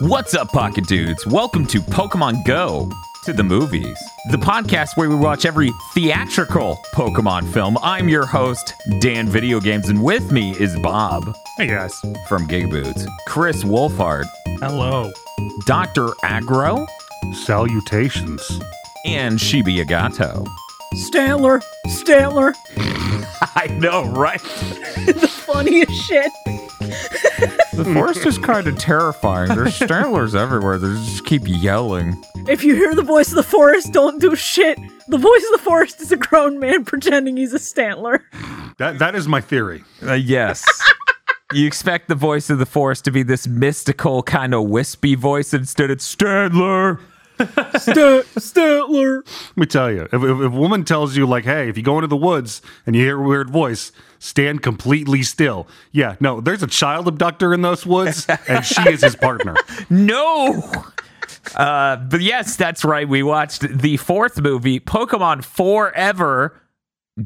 What's up, Pocket Dudes? Welcome to Pokemon Go to the movies, the podcast where we watch every theatrical Pokemon film. I'm your host, Dan Video Games, and with me is Bob Hey guys. from Gig Boots, Chris Wolfhard, Hello. Dr. Agro, Salutations. and Shibi Yagato. Stantler, Stantler, I know, right? The funniest shit. The forest is kind of terrifying. There's Stantlers everywhere. They just keep yelling. If you hear the voice of the forest, don't do shit. The voice of the forest is a grown man pretending he's a Stantler. That that is my theory. Uh, yes. you expect the voice of the forest to be this mystical, kind of wispy voice. Instead, it's Stantler. Stant- Stantler. Let me tell you, if, if, if a woman tells you like, "Hey, if you go into the woods and you hear a weird voice, stand completely still." Yeah, no, there's a child abductor in those woods, and she is his partner. No. Uh, but yes, that's right. We watched the fourth movie, Pokemon Forever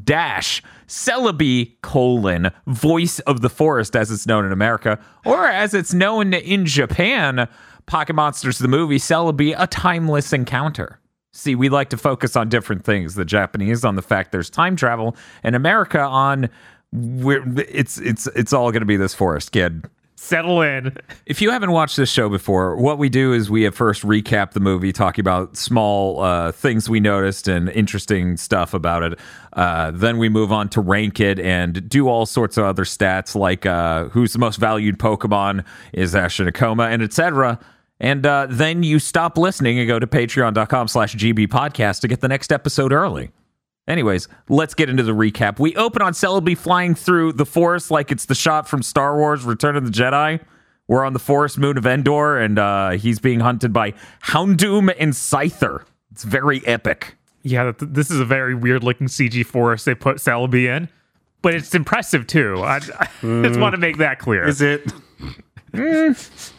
Dash Celebi colon voice of the forest as it's known in America, or as it's known in Japan, Pocket Monsters the movie Celebi a timeless encounter. See, we like to focus on different things. The Japanese on the fact there's time travel, and America on it's it's it's all going to be this forest, kid. Settle in. If you haven't watched this show before, what we do is we at first recap the movie, talking about small uh, things we noticed and interesting stuff about it. Uh, then we move on to rank it and do all sorts of other stats like uh, who's the most valued Pokemon, is Ash in a coma, and etc. And uh, then you stop listening and go to patreon.com slash GB podcast to get the next episode early. Anyways, let's get into the recap. We open on Celebi flying through the forest like it's the shot from Star Wars Return of the Jedi. We're on the forest moon of Endor, and uh, he's being hunted by Houndoom and Scyther. It's very epic. Yeah, this is a very weird looking CG forest they put Celebi in, but it's impressive too. I, I just want to make that clear. Is it?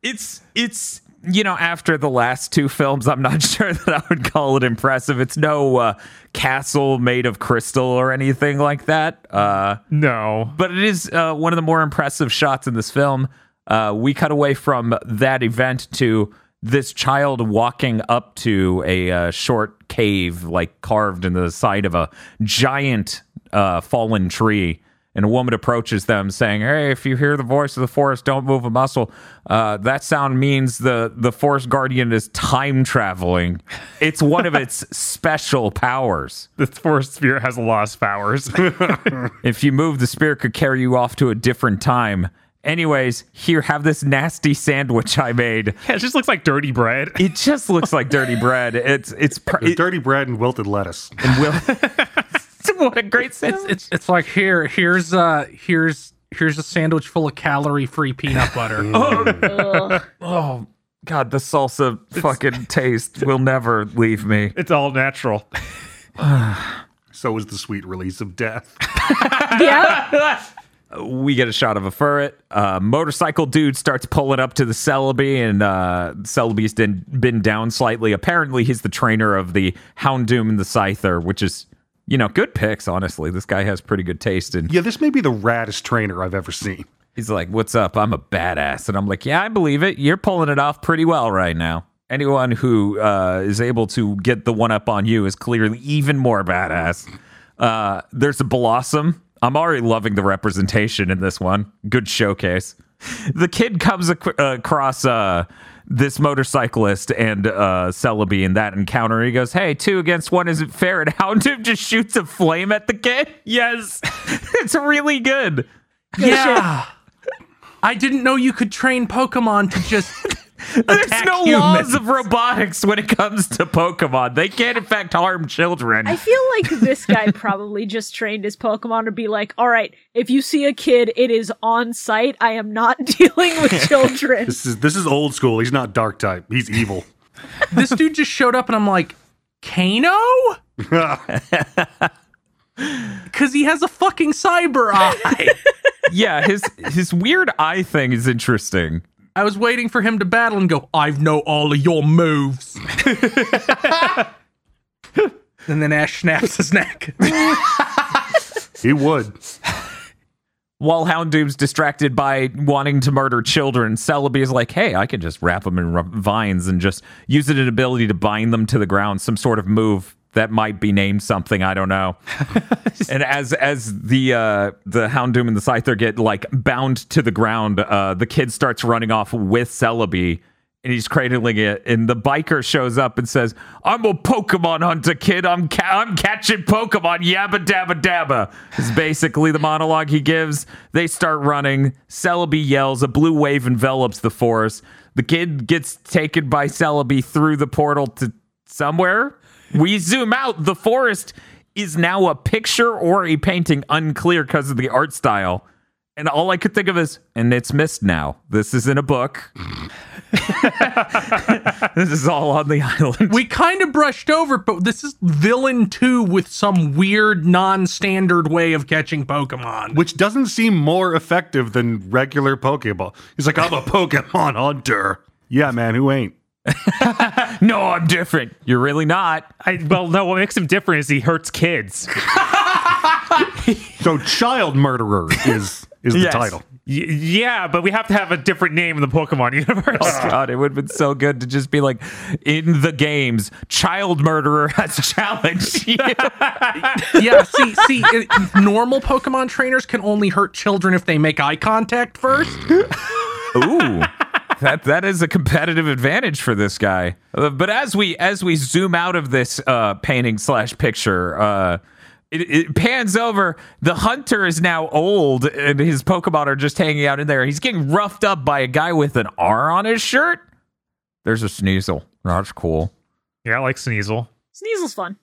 It's it's you know after the last two films, I'm not sure that I would call it impressive. It's no uh, castle made of crystal or anything like that. Uh, no. but it is uh, one of the more impressive shots in this film. Uh, we cut away from that event to this child walking up to a uh, short cave, like carved in the side of a giant uh, fallen tree. And a woman approaches them, saying, "Hey, if you hear the voice of the forest, don't move a muscle. Uh, that sound means the the forest guardian is time traveling. It's one of its special powers." The forest spirit has lost powers. If you move, the spirit could carry you off to a different time. Anyways, here, have this nasty sandwich I made. yeah, it just looks like dirty bread. It just looks like dirty bread. It's it's pr- it, dirty bread and wilted lettuce. and will. what a great sandwich! it's it's like here here's uh here's here's a sandwich full of calorie free peanut butter. oh God, the salsa fucking taste will never leave me. It's all natural. So is the sweet release of death. Yeah. we get a shot of a furret. Uh, motorcycle dude starts pulling up to the Celebi, and uh, Celebi's been, been down slightly. Apparently, he's the trainer of the Houndoom and the Scyther, which is, you know, good picks, honestly. This guy has pretty good taste. And Yeah, this may be the raddest trainer I've ever seen. he's like, What's up? I'm a badass. And I'm like, Yeah, I believe it. You're pulling it off pretty well right now. Anyone who uh, is able to get the one up on you is clearly even more badass. Uh, there's a Blossom. I'm already loving the representation in this one. Good showcase. The kid comes ac- uh, across uh, this motorcyclist and uh, Celebi in that encounter. He goes, "Hey, two against one isn't fair." And Houndoom just shoots a flame at the kid. Yes, it's really good. yeah. I didn't know you could train Pokemon to just There's no humans. laws of robotics when it comes to Pokemon. They can't, in fact, harm children. I feel like this guy probably just trained his Pokemon to be like, all right, if you see a kid, it is on sight. I am not dealing with children. This is this is old school. He's not dark type. He's evil. this dude just showed up and I'm like, Kano? Cause he has a fucking cyber eye. yeah, his his weird eye thing is interesting. I was waiting for him to battle and go, I've know all of your moves. and then Ash snaps his neck. he would. while Houndoom's distracted by wanting to murder children, Celebi is like, hey, I can just wrap them in r- vines and just use it an ability to bind them to the ground, some sort of move that might be named something, I don't know. and as as the uh, the Houndoom and the Scyther get like bound to the ground, uh, the kid starts running off with Celebi. And he's cradling it, and the biker shows up and says, "I'm a Pokemon hunter, kid. I'm ca- I'm catching Pokemon. Yabba dabba dabba." Is basically the monologue he gives. They start running. Celebi yells. A blue wave envelops the forest. The kid gets taken by Celebi through the portal to somewhere. We zoom out. The forest is now a picture or a painting, unclear because of the art style. And all I could think of is, and it's missed now. This is in a book. this is all on the island. We kind of brushed over, but this is Villain 2 with some weird non-standard way of catching Pokemon. Which doesn't seem more effective than regular Pokeball. He's like, I'm a Pokemon hunter. Yeah, man, who ain't? no, I'm different. You're really not. I, well, no. What makes him different is he hurts kids. So child murderer is is the Yes. title. Y- yeah, but we have to have a different name in the Pokemon universe. Oh, God, it would have been so good to just be like, in the games, child murderer has challenged you. yeah, see, see, it, normal Pokemon trainers can only hurt children if they make eye contact first. Ooh. That that is a competitive advantage for this guy. Uh, but as we as we zoom out of this uh, painting slash picture, uh, it, it pans over. The hunter is now old, and his Pokemon are just hanging out in there. He's getting roughed up by a guy with an R on his shirt. There's a Sneasel. That's cool. yeah, I like Sneasel. Sneasel's fun.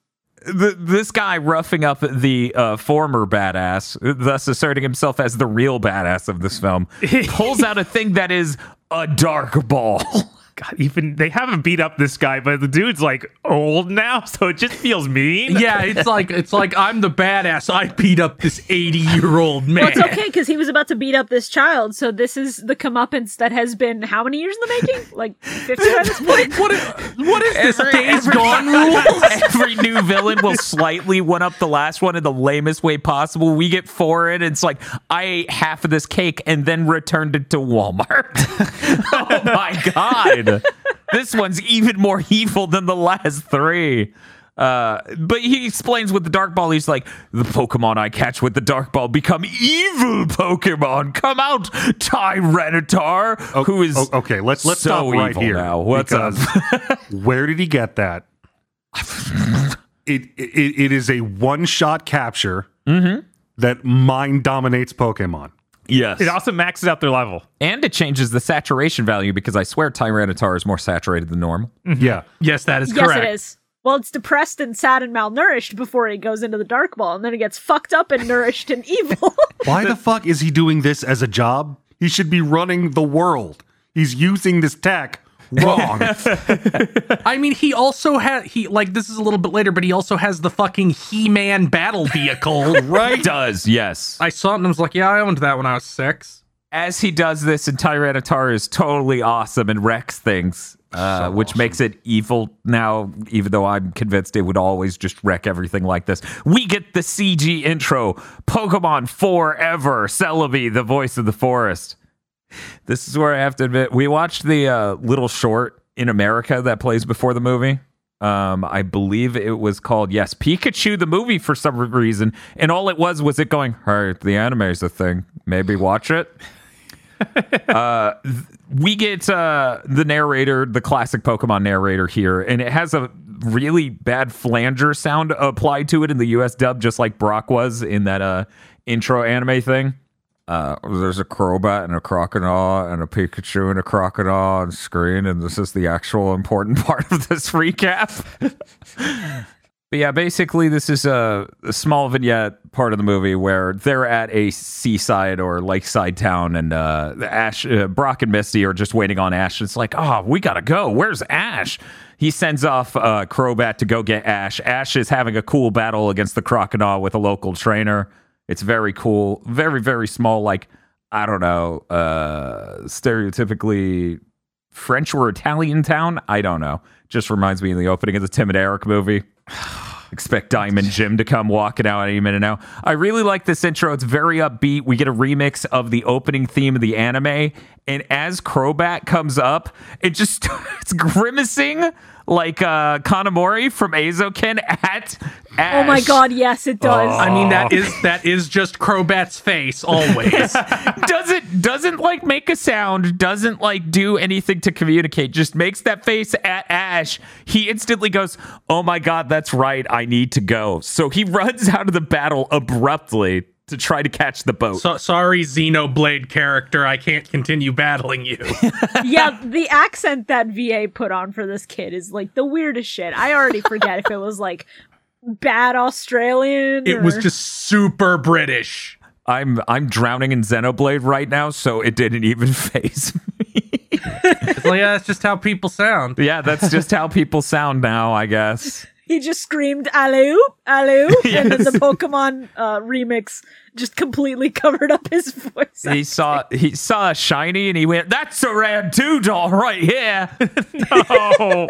This guy roughing up the uh, former badass, thus asserting himself as the real badass of this film, pulls out a thing that is a dark ball. God, even they haven't beat up this guy, but the dude's like old now, so it just feels mean. Yeah, it's like it's like I'm the badass. I beat up this 80 year old man. Well, it's okay because he was about to beat up this child, so this is the comeuppance that has been how many years in the making? Like fifty by this point. what is, what is this Every- Days every- Gone rule? Every new villain will slightly one up the last one in the lamest way possible. We get four in. It's like I ate half of this cake and then returned it to Walmart. oh my god, this one's even more evil than the last three. Uh, but he explains with the dark ball. He's like, the Pokemon I catch with the dark ball become evil Pokemon. Come out, Tyranitar, who is okay, let's let's so stop right evil here. now. What's up? where did he get that? it, it it is a one shot capture Mm-hmm. that mind dominates Pokemon. Yes. It also maxes out their level. And it changes the saturation value because I swear Tyranitar is more saturated than normal. Mm-hmm. Yeah, Yes, that is yes, correct. it is. Well, it's depressed and sad and malnourished before it goes into the dark ball, and then it gets fucked up and nourished and evil. why the fuck is he doing this as a job? He should be running the world. He's using this tech wrong. I mean, he also had he like this is a little bit later, but he also has the fucking He-Man battle vehicle. Right? He Does, yes. I saw it and I was like, yeah, I owned that when I was six. As he does this, and Tyranitar is totally awesome and wrecks things, uh, which makes it evil now, even though I'm convinced it would always just wreck everything like this. We get the CG intro Pokemon Forever, Celebi, the voice of the forest. This is where I have to admit, we watched the uh, little short in America that plays before the movie. Um, I believe it was called Yes Pikachu the movie for some reason, and all it was was it going, "All right, the anime is a thing. Maybe watch it." uh, we get uh, the narrator, the classic Pokemon narrator here, and it has a really bad flanger sound applied to it in the U.S. dub, just like Brock was in that uh, intro anime thing. Uh, there's a Crobat and a Crocodile and a Pikachu and a Crocodile on screen, and this is the actual important part of this recap. But yeah, basically, this is a, a small vignette part of the movie where they're at a seaside or lakeside town, and uh, Ash, uh, Brock, and Misty are just waiting on Ash. It's like, oh, we gotta go. Where's Ash? He sends off uh, Crobat to go get Ash. Ash is having a cool battle against the crocodile with a local trainer. It's very cool, very very small. Like I don't know, uh, stereotypically French or Italian town. I don't know. Just reminds me of the opening of the Tim and Eric movie. Expect Diamond Jim to come walking out any minute now. I really like this intro. It's very upbeat. We get a remix of the opening theme of the anime. And as Crobat comes up, it just starts grimacing like uh, Kanamori from Eizouken at Ash. Oh my god, yes, it does. I mean, that is that is just Crobat's face always. doesn't doesn't like make a sound, doesn't like do anything to communicate, just makes that face at Ash. He instantly goes, "Oh my god, that's right. I need to go." So he runs out of the battle abruptly to try to catch the boat. so, sorry, Xenoblade character, I can't continue battling you. yeah, the accent that VA put on for this kid is like the weirdest shit. I already forget if it was like bad Australian. It or- was just super British. I'm I'm drowning in Xenoblade right now, so it didn't even phase me. It's like, yeah, that's just how people sound. yeah, that's just how people sound now, I guess. He just screamed "Alu, aloo," and then the Pokemon uh, remix just completely covered up his voice. He saw he saw a shiny and he went, "That's a doll right here." Oh,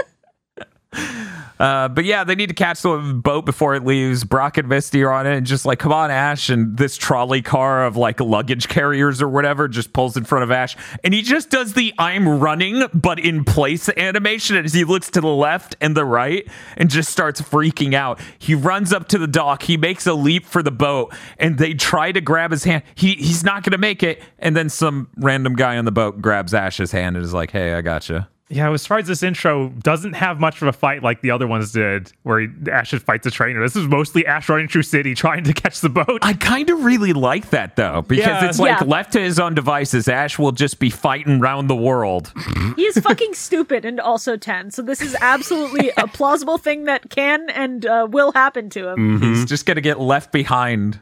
Uh, but yeah, they need to catch the boat before it leaves. Brock and Misty are on it, and just like, come on, Ash. And this trolley car of like luggage carriers or whatever just pulls in front of Ash. And he just does the I'm running, but in place animation as he looks to the left and the right and just starts freaking out. He runs up to the dock. He makes a leap for the boat, and they try to grab his hand. He, he's not going to make it. And then some random guy on the boat grabs Ash's hand and is like, hey, I got you. Yeah. As far as this intro doesn't have much of a fight like the other ones did, where he, Ash just fights a trainer. This is mostly Ash running through city trying to catch the boat. I kind of really like that though, because Yeah. it's like Yeah. left to his own devices, Ash will just be fighting around the world. he is fucking stupid and also 10. So this is absolutely a plausible thing that can and uh, will happen to him. He's just gonna get left behind.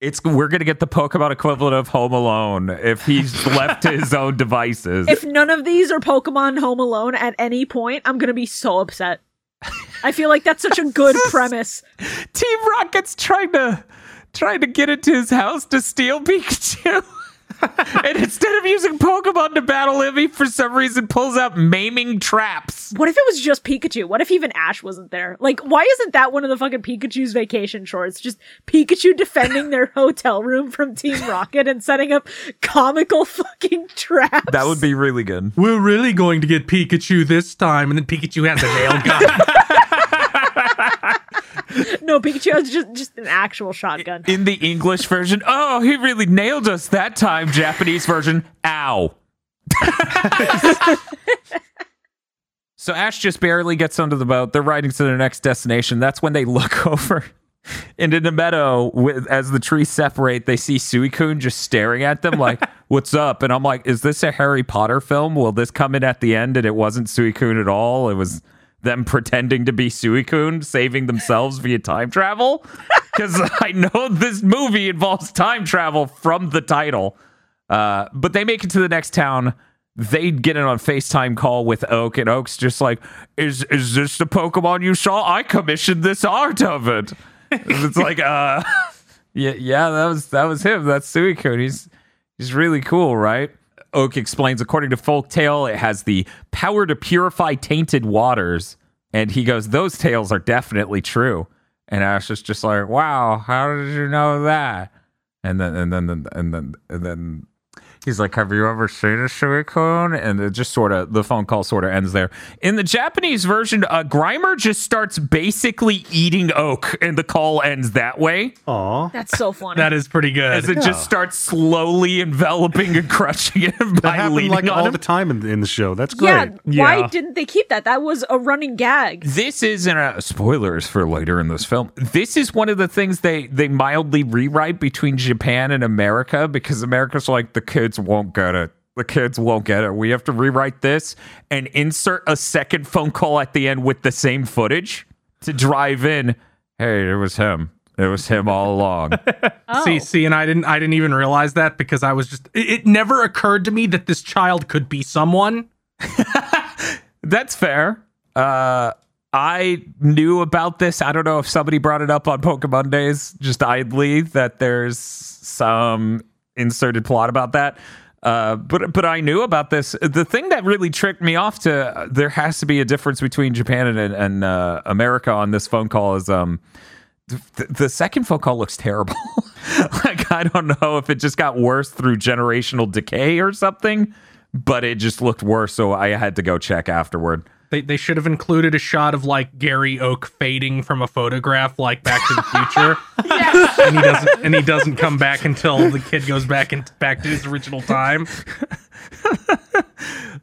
It's we're gonna get the Pokemon equivalent of Home Alone if he's left to his own devices. If none of these are Pokemon Home Alone at any point, I'm gonna be so upset. I feel like that's such a good premise. Team Rocket's trying to trying to get into his house to steal Pikachu. and instead of using Pokemon to battle him, he for some reason pulls out maiming traps. What if it was just Pikachu? What if even Ash wasn't there? Like, why isn't that one of the fucking Pikachu's vacation shorts? Just Pikachu defending their hotel room from Team Rocket and setting up comical fucking traps. That would be really good. We're really going to get Pikachu this time, and then Pikachu has a nail gun. no Pikachu has just just an actual shotgun. in the English version, oh, he really nailed us that time. Japanese version, ow. so Ash just barely gets onto the boat. They're riding to their next destination. That's when they look over And in the meadow with as the trees separate. They see Suicune just staring at them like, "What's up?" And I'm like, "Is this a Harry Potter film? Will this come in at the end?" And it wasn't Suicune at all. It was them pretending to be Suicune, saving themselves via time travel. Because I know this movie involves time travel from the title. Uh, but they make it to the next town. They get in on FaceTime call with Oak, and Oak's just like, "Is is this the Pokemon you saw? I commissioned this art of it." it's like, uh, yeah, yeah, that was that was him. That's Suicune. He's he's really cool, right? Oak explains, according to folktale, it has the power to purify tainted waters, and he goes, "Those tales are definitely true." And Ash is just like, "Wow, how did you know that?" And then and then and then and then he's like, "Have you ever seen a Suicune?" And it just sort of the phone call sort of ends there. In the Japanese version, uh, Grimer just starts basically eating Oak, and the call ends that way. Aw. That's so funny. that is pretty good. As it just starts slowly enveloping and crushing him by That happened leaning like on all him. the time in, in the show. That's great. yeah, great. why Yeah. didn't they keep that? That was a running gag. This is in a spoilers for later in this film. This is one of the things they they mildly rewrite between Japan and America because America's like the kids won't get it. The kids won't get it. We have to rewrite this and insert a second phone call at the end with the same footage to drive in. Hey, it was him. It was him all along. Oh. See, see, and I didn't, I didn't even realize that because I was just. It, it never occurred to me that this child could be someone. That's fair. Uh, I knew about this. I don't know if somebody brought it up on Pokemon Days, just idly, that there's some inserted plot about that. Uh, but but I knew about this. The thing that really tricked me off to uh, there has to be a difference between Japan and, and uh, America on this phone call is um the, the second phone call looks terrible. like I don't know if it just got worse through generational decay or something, but it just looked worse. So I had to go check afterward. They, they should have included a shot of like Gary Oak fading from a photograph like Back to the Future. and he doesn't and he doesn't come back until the kid goes back and back to his original time.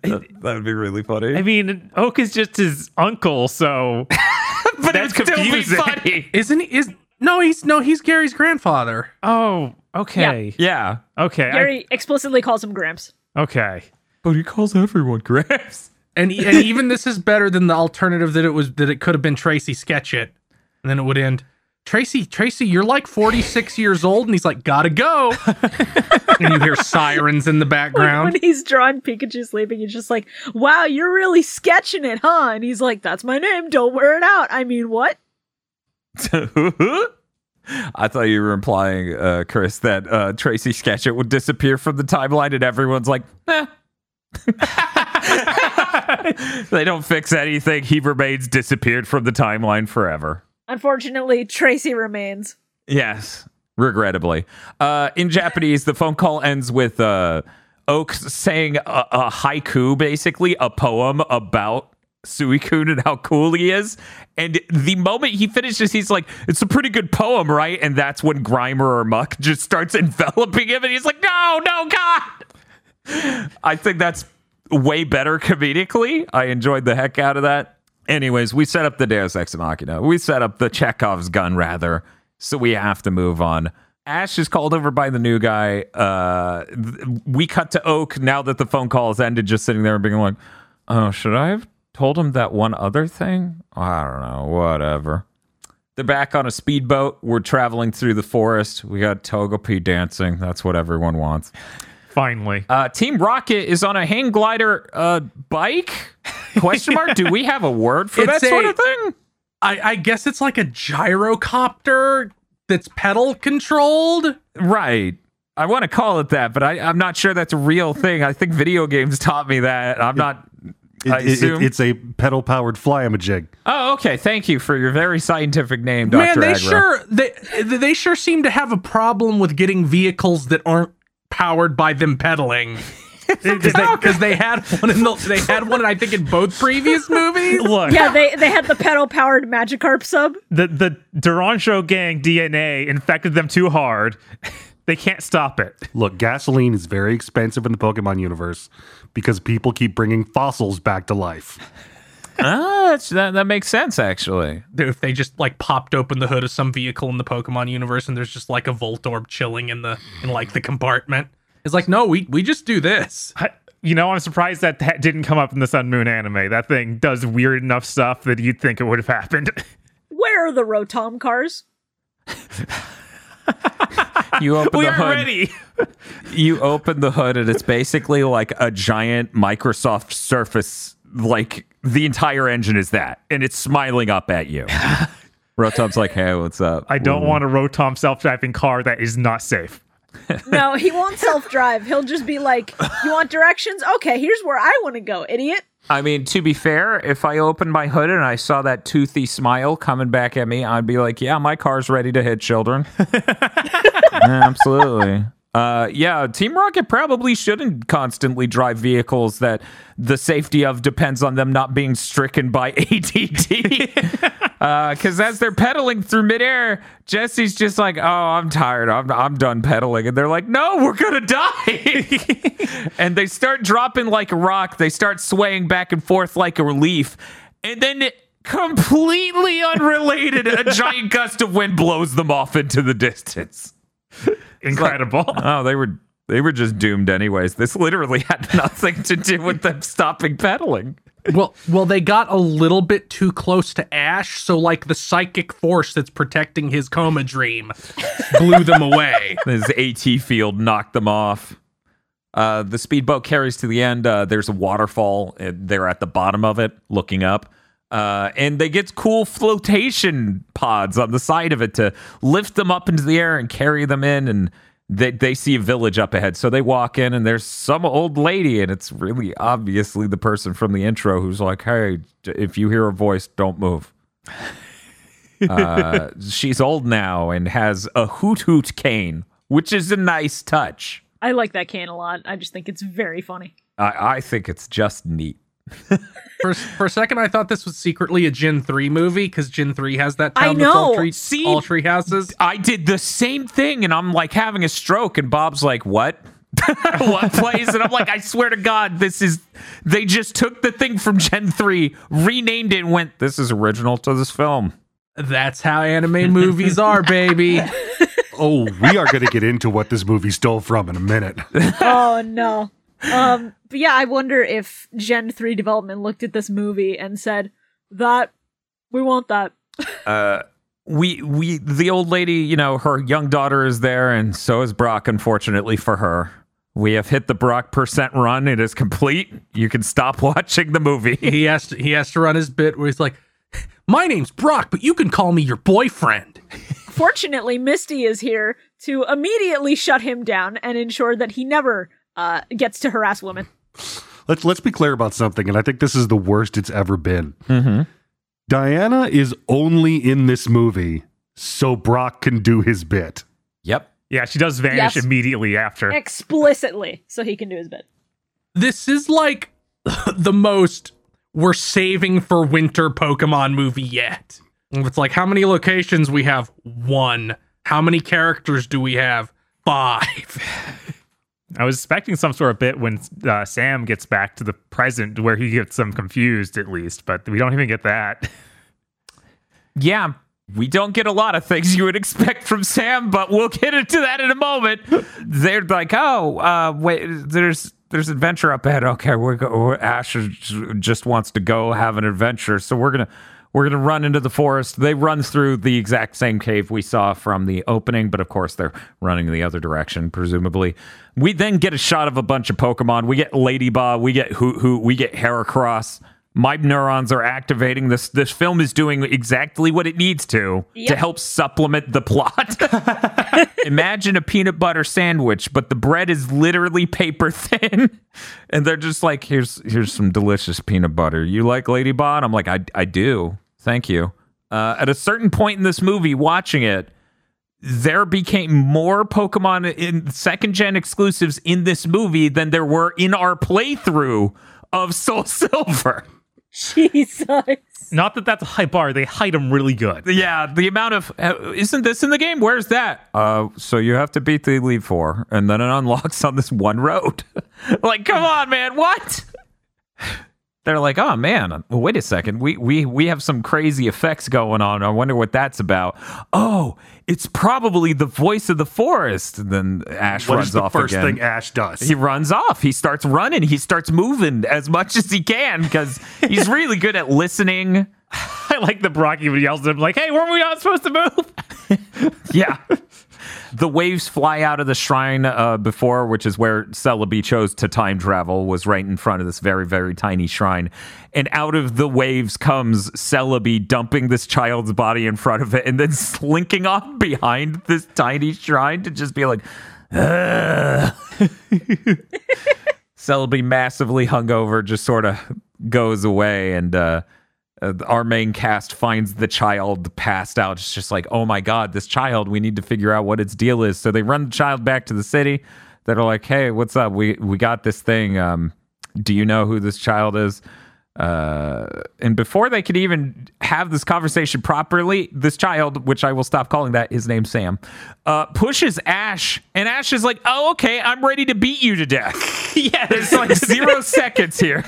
That would be really funny. I mean, Oak is just his uncle, so but that's it's still be confusing. funny. Isn't he is no he's no he's Gary's grandfather. oh, okay, Yeah, okay, I- Gary explicitly calls him Gramps. okay. but he calls everyone Gramps. And, and even this is better than the alternative that it was that it could have been Tracey sketch it. And then it would end Tracey, Tracey, you're like 46 years old. And he's like, gotta go. and you hear sirens in the background. when he's drawing Pikachu sleeping, he's just like, "Wow, you're really sketching it, huh?" And he's like, "That's my name. Don't wear it out." I mean, what? I thought you were implying, uh, Chris, that uh, Tracey Sketchit would disappear from the timeline, and everyone's like, eh. they don't fix anything. He remains disappeared from the timeline forever. Unfortunately, Tracey remains. Yes, regrettably. Uh, in Japanese, the phone call ends with uh, Oak saying a, a haiku, basically a poem about Suicune and how cool he is. And the moment he finishes, he's like, "It's a pretty good poem, right?" And that's when Grimer or Muck just starts enveloping him, and he's like, "No, no, God!" I think that's way better comedically. I enjoyed the heck out of that. Anyways, we set up the Deus Ex Machina. We set up the Chekhov's gun, rather. So we have to move on. Ash is called over by the new guy. Uh, we cut to Oak now that the phone call has ended, just sitting there and being like, "Oh, should I have told him that one other thing? I don't know. Whatever." They're back on a speedboat. We're traveling through the forest. We got Togepi dancing. That's what everyone wants. Finally, Uh, Team Rocket is on a hang glider uh, bike? Question mark. Do we have a word for It's that sort of thing? I, I guess it's like a gyrocopter that's pedal controlled. Right. I want to call it that, but I, I'm not sure that's a real thing. I think video games taught me that. I'm not. It- I it- assume. it's a pedal powered flyamajig. oh, okay. Thank you for your very scientific name, Dr. Man, they Agra. sure they they sure seem to have a problem with getting vehicles that aren't powered by them pedaling. Because they, 'cause they had one in the they had one and I think in both previous movies. look, Yeah, they they had the pedal powered Magikarp sub. the the Durancho gang DNA infected them too hard. They can't stop it. Look, gasoline is very expensive in the Pokemon universe because people keep bringing fossils back to life. Ah, that's, that, that makes sense, actually. If they just like popped open the hood of some vehicle in the Pokemon universe and there's just like a Voltorb chilling in the in like the compartment. It's like no, we we just do this. I- You know, I'm surprised that that didn't come up in the Sun Moon anime. That thing does weird enough stuff that you'd think it would have happened. Where are the Rotom cars? You open the We're hood. ready. You open the hood, and it's basically like a giant Microsoft Surface. Like the entire engine is that, and it's smiling up at you. Rotom's like, "Hey, what's up?" I don't want a Rotom self-driving car that is not safe. No, he won't self drive. He'll just be like, "You want directions? Okay, here's where I want to go, idiot." I mean, to be fair, if I opened my hood and I saw that toothy smile coming back at me, I'd be like, "Yeah, my car's ready to hit children." Yeah, absolutely. Uh, yeah, Team Rocket probably shouldn't constantly drive vehicles that the safety of depends on them not being stricken by ADD. Because as they're pedaling through midair, Jessie's just like, "Oh, I'm tired. I'm I'm done pedaling," and they're like, "No, we're gonna die!" and they start dropping like a rock. They start swaying back and forth like a leaf, and then. Completely unrelated, a giant gust of wind blows them off into the distance. Incredible. Oh, they were they were just doomed anyways. This literally had nothing to do with them stopping pedaling. Well, well, they got a little bit too close to Ash, so like the psychic force that's protecting his coma dream blew them away. His AT field knocked them off. Uh, the speedboat carries to the end. Uh, there's a waterfall. And they're at the bottom of it, looking up. Uh, and they get cool flotation pods on the side of it to lift them up into the air and carry them in. And they they see a village up ahead, so they walk in and there's some old lady, and it's really obviously the person from the intro who's like, "Hey, if you hear a voice, don't move." uh, she's old now and has a Hoothoot cane, which is a nice touch. I like that cane a lot. I just think it's very funny. I, I think it's just neat. For, for a second, I thought this was secretly a Gen 3 movie because Gen 3 has that I town that's all know. tree, See? all tree houses. I did the same thing, and I'm like having a stroke, and Bob's like, "What?" what place? And I'm like, I swear to God, this is. They just took the thing from Gen 3, renamed it, and went, This is original to this film. That's how anime movies are, baby. Oh, we are going to get into what this movie stole from in a minute. oh no. Um but yeah, I wonder if Gen 3 development looked at this movie and said, That we want that. uh, we we the old lady you know her young daughter is there and so is brock unfortunately for her we have hit the brock percent run it is complete you can stop watching the movie He has to he has to run his bit where he's like, "My name's Brock, but you can call me your boyfriend." Fortunately, Misty is here to immediately shut him down and ensure that he never uh, gets to harass women. Let's let's be clear about something, and I think this is the worst it's ever been. Diana is only in this movie so Brock can do his bit. yep Yeah, she does vanish Yes. immediately after. Explicitly, so he can do his bit. This is like the most we're saving for winter Pokemon movie yet. It's like how many locations we have? One. How many characters do we have? Five. I was expecting some sort of bit when uh, Sam gets back to the present where he gets them confused at least, but we don't even get that. yeah we don't get a lot of things you would expect from sam but we'll get into that in a moment they're like oh uh wait there's there's adventure up ahead okay we're, go- ash just wants to go have an adventure so we're gonna we're gonna run into the forest. They run through the exact same cave we saw from the opening but of course they're running the other direction presumably. We then get a shot of a bunch of pokemon. We get ladybug we get Hoothoot we get heracross. My neurons are activating. This this film is doing exactly what it needs to to help supplement the plot. Imagine a peanut butter sandwich but the bread is literally paper thin. And they're just like here's here's some delicious peanut butter. You like ladybot i'm like i, I do thank you uh, at a certain point in this movie watching it there became more Pokemon in second gen exclusives in this movie than there were in our playthrough of Soul Silver. Jesus. Not that that's a high bar; they hide them really good. Yeah, the amount of uh, isn't this in the game? Where's that? Uh, so you have to beat the Elite Four, and then it unlocks on this one road. like, come on, man, what? They're like, oh man, well, wait a second, we we we have some crazy effects going on. I wonder what that's about. Oh, it's probably the voice of the forest. And then Ash What runs is the off first again. thing Ash does? He runs off. He starts running. He starts moving as much as he can because he's really good at listening. I like the Brock even yells at him like, "Hey, weren't we not supposed to move?" Yeah. The waves fly out of the shrine uh, before, which is where Celebi chose to time travel, was right in front of this very, very tiny shrine. And out of the waves comes Celebi dumping this child's body in front of it and then slinking off behind this tiny shrine to just be like. Celebi massively hungover just sort of goes away and uh uh, our main cast finds the child passed out. It's just like, oh my god, this child. We need to figure out what its deal is. So they run the child back to the city. They're like, hey, what's up? We we got this thing. Um, do you know who this child is? Uh, and before they could even have this conversation properly, this child, which I will stop calling that, his name's Sam, uh, pushes Ash, and Ash is like, "Oh, okay, I'm ready to beat you to death." yeah, there's like zero seconds here.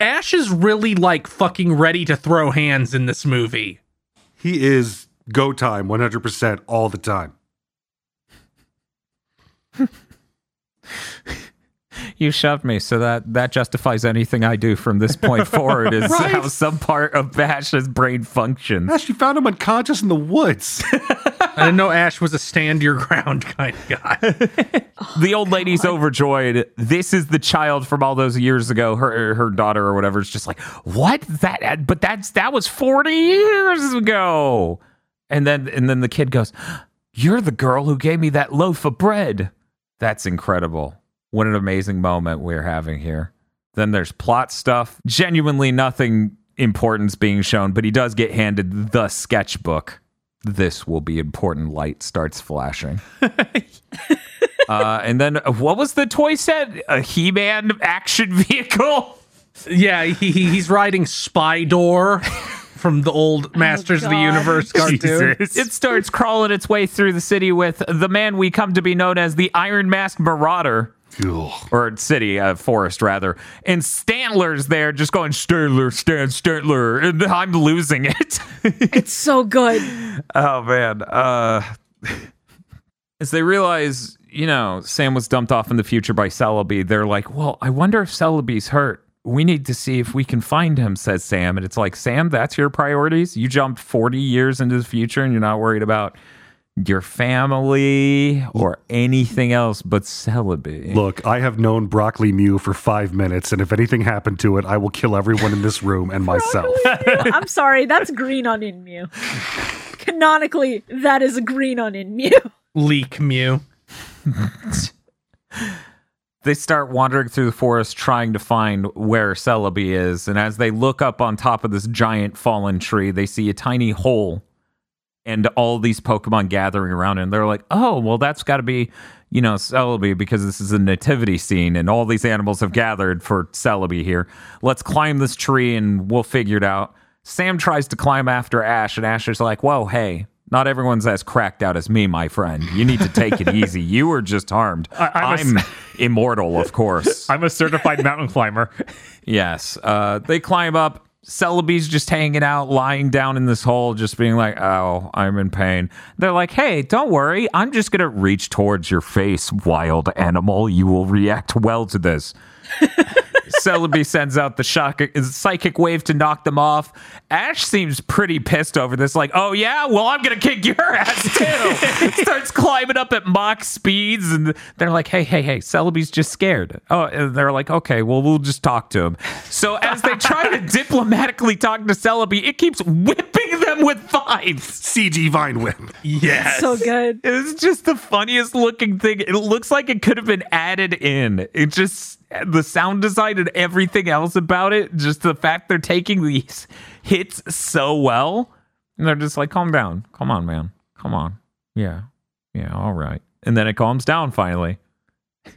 Ash is really like fucking ready to throw hands in this movie. He is go time 100% all the time. You shoved me, so that that justifies anything I do from this point forward. Is Right. how some part of Bash's brain functions. Ash, you found him unconscious in the woods. I didn't know Ash was a stand your ground kind of guy. The old lady's overjoyed. This is the child from all those years ago. Her her daughter or whatever is just like, what that? But that's that was forty years ago. And then and then the kid goes, You're the girl who gave me that loaf of bread. That's incredible. What an amazing moment we're having here. Then there's plot stuff. Genuinely nothing importance being shown, but he does get handed the sketchbook. This will be important. Light starts flashing. uh, and then uh, what was the toy set? A He Man action vehicle? Yeah, he, he- he's riding Spydor from the old Masters of the Universe cartoon. Jesus. It starts crawling its way through the city with the man we come to be known as the Iron Mask Marauder. Ugh. or city, uh, forest rather. And Stantler's there just going, Stantler, Stan, Stantler. And I'm losing it. It's so good. oh, man. Uh, as they realize, you know, Sam was dumped off in the future by Celebi, they're like, well, I wonder if Celebi's hurt. We need to see if we can find him, says Sam. And it's like, Sam, that's your priorities? You jumped 40 years into the future and you're not worried about your family or anything else but Celebi. Look, I have known Broccoli Mew for five minutes, and if anything happened to it, I will kill everyone in this room and myself. I'm sorry, that's green onion Mew. Canonically, that is a green onion Mew. Leek Mew. they start wandering through the forest trying to find where Celebi is. And as they look up on top of this giant fallen tree, they see a tiny hole and all these Pokemon gathering around. And they're like, oh, well, that's got to be, you know, Celebi because this is a nativity scene and all these animals have gathered for Celebi here. Let's climb this tree and we'll figure it out. Sam tries to climb after Ash, and Ash is like, whoa, hey. Not everyone's as cracked out as me, my friend. You need to take it easy. You were just harmed. I- I'm a I'm s- immortal, of course. I'm a certified mountain climber. Yes. Uh, they climb up. Celebi's just hanging out, lying down in this hole, just being like, oh, I'm in pain. They're like, hey, don't worry. I'm just going to reach towards your face, wild animal. You will react well to this. Celebi sends out the shock, psychic wave to knock them off. Ash seems pretty pissed over this, like, oh yeah, well I'm gonna kick your ass too. Starts climbing up at mach speeds, and they're like, hey, hey, hey, Celebi's just scared. Oh, and they're like, okay, well we'll just talk to him. So as they try to diplomatically talk to Celebi, it keeps whipping them with vines. CG Vine Whip. Yes. So good. It's just the funniest looking thing. It looks like it could have been added in. It just the sound design and everything else about it, just the fact they're taking these hits so well. And they're just like, calm down. Come on, man. Come on. Yeah. Yeah, all right. And then it calms down finally.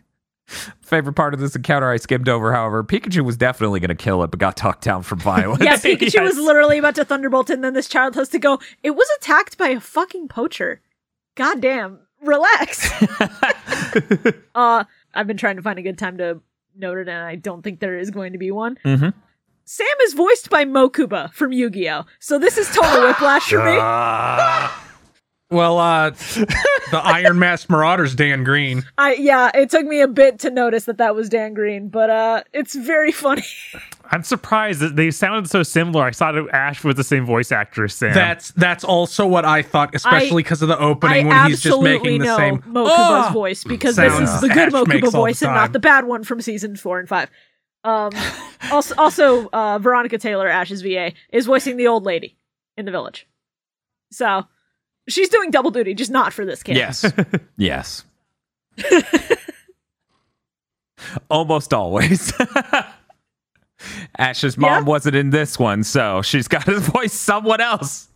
Favorite part of this encounter I skimmed over, however, Pikachu was definitely going to kill it, but got talked down from violence. Yeah, Pikachu Yes. was literally about to thunderbolt, and then this child has to go. It was attacked by a fucking poacher. God damn, relax. uh, I've been trying to find a good time to note it, and I don't think there is going to be one. Mhm. Sam is voiced by Mokuba from Yu-Gi-Oh, so this is total whiplash for me. Well, uh, the Iron Mask Marauders, Dan Green. I yeah, it took me a bit to notice that that was Dan Green, but uh, it's very funny. I'm surprised that they sounded so similar. I thought it- Ash was the same voice actor as Sam. That's that's also what I thought, especially because of the I opening when he's just making the know same Mokuba's "Ah!" voice because this is the good Ash Mokuba voice and not the bad one from season four and five. Um, also, also uh, Veronica Taylor, Ash's VA, is voicing the old lady in the village. So she's doing double duty, just not for this kid. Yes. yes. Almost always. Ash's mom Yeah. wasn't in this one, so she's got to voice someone else.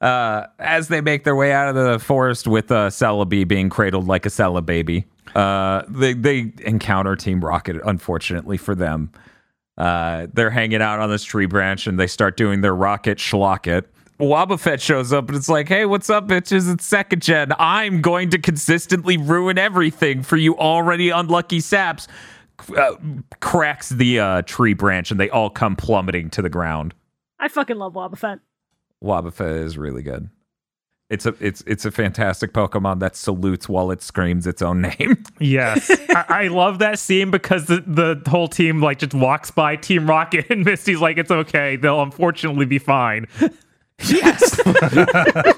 Uh, as they make their way out of the forest with uh, Celebi being cradled like a Celebi baby, uh, they, they encounter Team Rocket, unfortunately for them. Uh, they're hanging out on this tree branch and they start doing their rocket schlocket. Wobbuffet shows up and it's like, hey, what's up, bitches? It's second gen. I'm going to consistently ruin everything for you already unlucky saps. Uh, cracks the uh, tree branch and they all come plummeting to the ground. I fucking love Wobbuffet. Wobbuffet is really good. It's a it's it's a fantastic Pokemon that salutes while it screams its own name. yes, I, I love that scene because the, the whole team like just walks by Team Rocket and Misty's like, "It's okay. They'll unfortunately be fine." Yes. that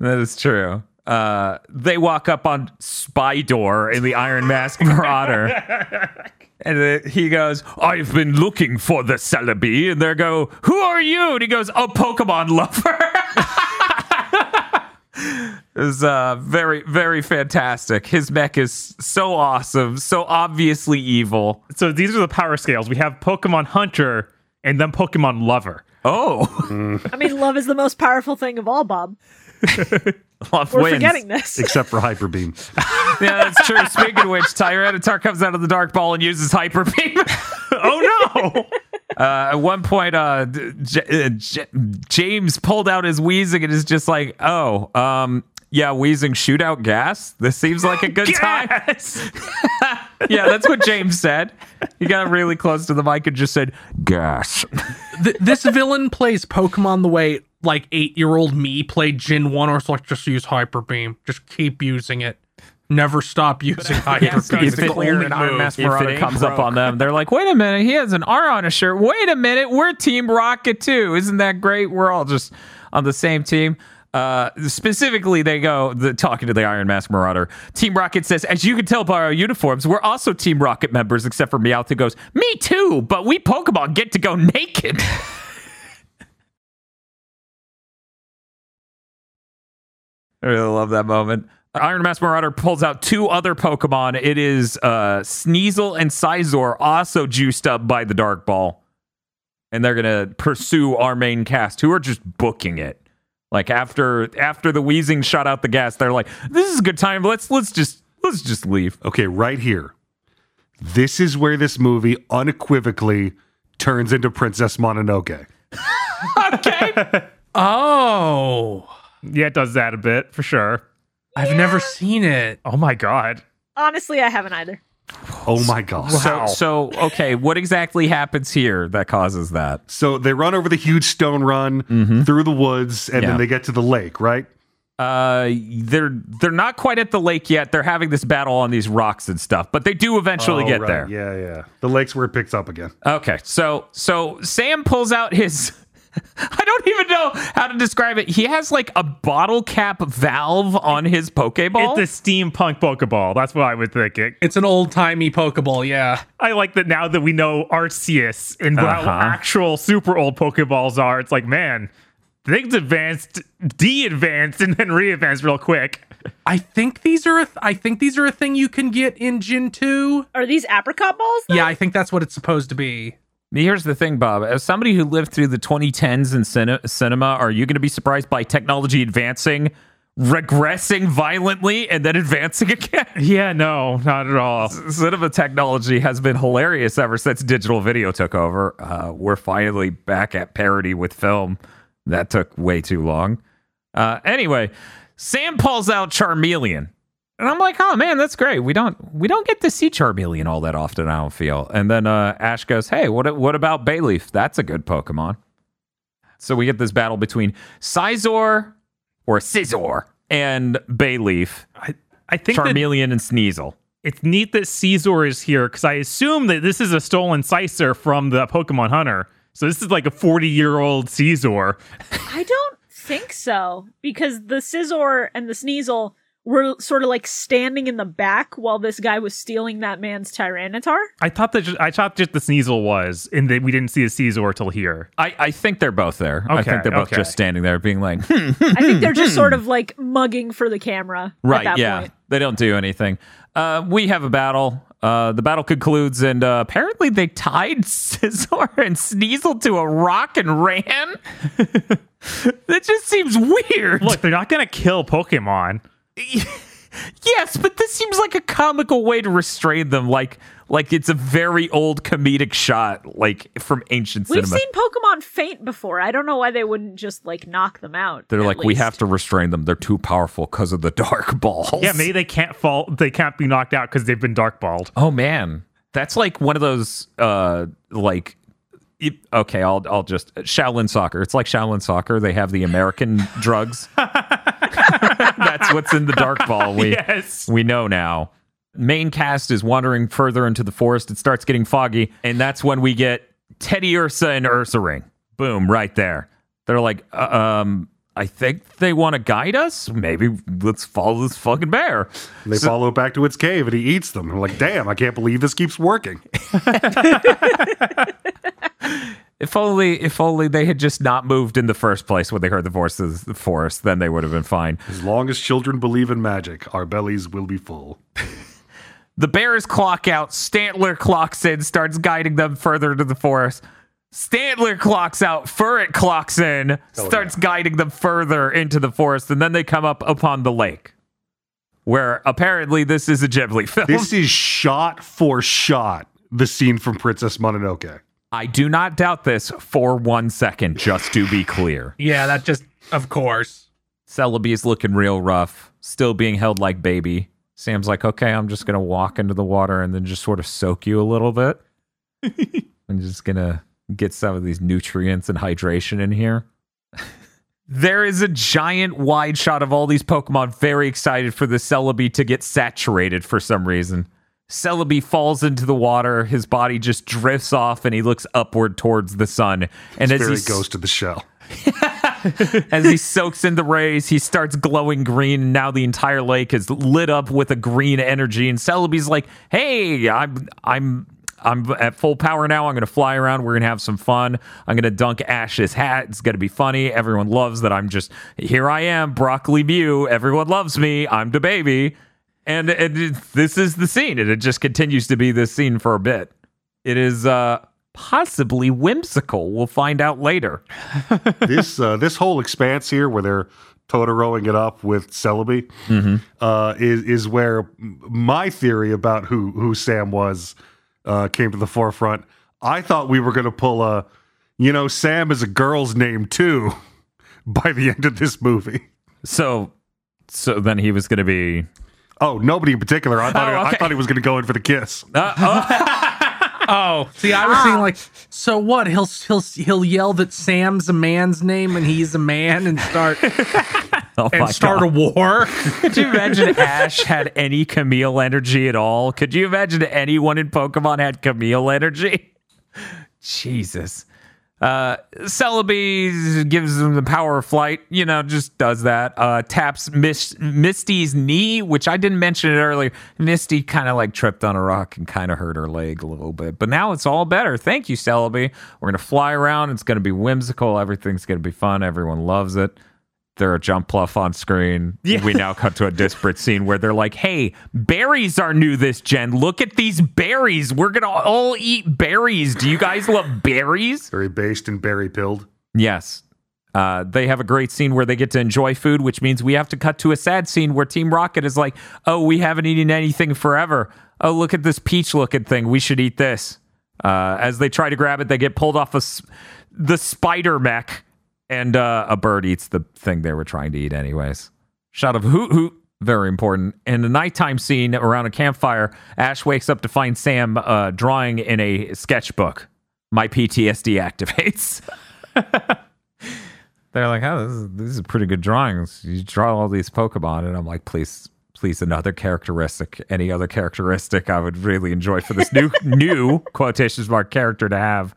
is true. Uh, they walk up on Spydor in the Iron Mask Marauder. And uh, he goes, I've been looking for the Celebi. And they go, Who are you? And he goes, A Pokemon lover. is uh, very, very fantastic. His mech is so awesome, so obviously evil. So these are the power scales. We have Pokemon Hunter and then Pokemon Lover. Oh, I mean, love is the most powerful thing of all, Bob. love We're wins. forgetting this. Except for Hyper Beam. Yeah, that's true. Speaking of which, Tyranitar comes out of the dark ball and uses Hyper Beam. Oh no! Uh, at one point, uh, J- uh, J- James pulled out his Weezing and is just like, "Oh, um, yeah, Weezing shootout gas. This seems like a good time." Yeah, that's what James said. He got really close to the mic and just said, "Gas." Th- this villain plays Pokemon the way like eight year old me played Gen 1 or it's like just use Hyper Beam. Just keep using it. Never stop using Hyper Beam. if It's it, the only if Iron move. Mask If it Marauder ain't comes up on them, they're like, "Wait a minute, he has an R on his shirt. Wait a minute, we're Team Rocket too. Isn't that great? We're all just on the same team." Uh, specifically, they go the, talking to the Iron Mask Marauder. Team Rocket says, "As you can tell by our uniforms, we're also Team Rocket members, except for Meowth, who goes, "Me too, but we Pokemon get to go naked." I really love that moment. Iron Mask Marauder pulls out two other Pokemon. It is uh, Sneasel and Scizor, also juiced up by the Dark Ball. And they're going to pursue our main cast, who are just booking it. Like after after the Weezing shot out the gas, they're like, "This is a good time. Let's let's just let's just leave." Okay, right here. This is where this movie unequivocally turns into Princess Mononoke. Okay. Oh. Yeah, it does that a bit for sure. I've never seen it. Oh my god. Honestly, I haven't either. Oh my god. so so okay, what exactly happens here that causes that? So they run over the huge stone run through the woods and Yeah. then they get to the lake, right? Uh, they're they're not quite at the lake yet. They're having this battle on these rocks and stuff, but they do eventually Oh, get right. there. Yeah, yeah. The lake's where it picks up again. Okay, so so Sam pulls out his. I don't even know how to describe it. He has like a bottle cap valve on his Pokeball. It's a steampunk Pokeball. That's what I would think. It. It's an old timey Pokeball, yeah. I like that now that we know Arceus and how Uh-huh. actual super old Pokeballs are. It's like, man, things advanced, de-advanced, and then re-advanced real quick. I think these are a th- I think these are a thing you can get in Gen 2. Are these Apricorn balls? Yeah, I think that's what it's supposed to be. Here's the thing, Bob. As somebody who lived through the 2010s in cine- cinema, are you going to be surprised by technology advancing, regressing violently, and then advancing again? Yeah, no, not at all. cinema technology has been hilarious ever since digital video took over. Uh, we're finally back at parody with film. That took way too long. Uh, anyway, Sam pulls out Charmeleon. And I'm like, oh man, that's great. We don't we don't get to see Charmeleon all that often, I don't feel. And then uh, Ash goes, Hey, what what about Bayleef? That's a good Pokemon. So we get this battle between Sizor or Scizor and Bayleef, I, I think that Charmeleon and Sneasel. it's neat that Caesar is here because I assume that this is a stolen Scizor from the Pokemon Hunter. So this is like a 40 year old Caesar. I don't think so because the Scizor and the Sneasel were sort of like standing in the back while this guy was stealing that man's Tyranitar. I thought that just, I thought just the Sneasel was, and that we didn't see a Caesar till here. I, I think they're both there. I think they're both okay. just standing there being like, hmm, I think they're just sort of like mugging for the camera. right, At that yeah. Point. They don't do anything. Uh, we have a battle. Uh, the battle concludes, and uh, apparently they tied Scizor and Sneasel to a rock and ran. that just seems weird. Look, they're not going to kill Pokemon. yes, but this seems like a comical way to restrain them, like like it's a very old comedic shot, like from ancient We've cinema. seen Pokemon faint before. I don't know why they wouldn't just like knock them out. They're at like, we have to restrain them. They're too powerful because of the dark balls. Yeah, maybe they can't fall. They can't be knocked out because they've been dark balled. Oh man, that's like one of those uh like okay, I'll I'll just Shaolin soccer. It's like Shaolin soccer. They have the American drugs. That's what's in the dark ball. We Yes. we know now. Main cast is wandering further into the forest. It starts getting foggy, and that's when we get Teddiursa and Ursaring. Boom, right there. They're like, uh, um, I think they want to guide us. Maybe let's follow this fucking bear. They follow it back to its cave and he eats them. I'm like, damn, I can't believe this keeps working. If only, if only they had just not moved in the first place when they heard the voices of the forest, then they would have been fine. As long as children believe in magic, our bellies will be full. The bears clock out. Stantler clocks in, starts guiding them further into the forest. Stantler clocks out. Furret clocks in, starts guiding them further into the forest, and then they come up upon the lake, where apparently this is a Ghibli film. This is shot for shot the scene from Princess Mononoke. I do not doubt this for one second, just to be clear. Yeah, that just of course. Celebi is looking real rough, still being held like baby. Sam's like, okay, I'm just gonna walk into the water and then just sort of soak you a little bit. I'm just gonna get some of these nutrients and hydration in here. there is a giant wide shot of all these Pokemon very excited for the Celebi to get saturated for some reason. Celebi falls into the water, his body just drifts off, and he looks upward towards the sun. And as Fairy he goes to the shell. as he soaks in the rays, he starts glowing green. And now the entire lake is lit up with a green energy. And Celebi's like, "Hey, I'm I'm I'm at full power now. I'm going to fly around. We're going to have some fun. I'm going to dunk Ash's hat. It's going to be funny. Everyone loves that. I'm just here. I am Broccoli Mew. Everyone loves me. I'm the baby." And, and it- this is the scene, and it just continues to be this scene for a bit. It is uh possibly whimsical. We'll find out later. this uh, this whole expanse here, where they're Totoroing it up with Celebi, uh, is is where my theory about who who Sam was uh, came to the forefront. I thought we were going to pull a, you know, Sam is a girl's name too, by the end of this movie. So, so then he was going to be. Oh, nobody in particular. I thought Oh, I okay. thought he was going to go in for the kiss. Uh, oh, Oh, see, I was thinking like, so what? He'll he'll he'll yell that Sam's a man's name and he's a man and start oh and start God. a war. Could you imagine Ash had any Kamille energy at all? Could you imagine anyone in Pokemon had Kamille energy? Jesus. Uh, Celebi gives him the power of flight, you know, just does that. Uh, taps Mis- Misty's knee, which I didn't mention it earlier. Misty kind of like tripped on a rock and kind of hurt her leg a little bit, but now it's all better. Thank you, Celebi. We're going to fly around. It's going to be whimsical. Everything's going to be fun. Everyone loves it. They're a Jumpluff on screen. Yeah. We now cut to a disparate scene where they're like, hey, berries are new this gen. Look at these berries. We're going to all eat berries. Do you guys love berries? Very based and berry pilled. Yes. Uh, they have a great scene where they get to enjoy food, which means we have to cut to a sad scene where Team Rocket is like, oh, we haven't eaten anything forever. Oh, look at this peach looking thing. We should eat this. Uh, as they try to grab it, they get pulled off a s- the spider mech, and uh, a bird eats the thing they were trying to eat, anyways. Shot of Hoothoot, very important. In the nighttime scene around a campfire, Ash wakes up to find Sam uh, drawing in a sketchbook. My PTSD activates. They're like, oh, this is, this is pretty good drawings. You draw all these Pokemon. And I'm like, please, please, another characteristic, any other characteristic I would really enjoy for this new, new quotations mark character to have.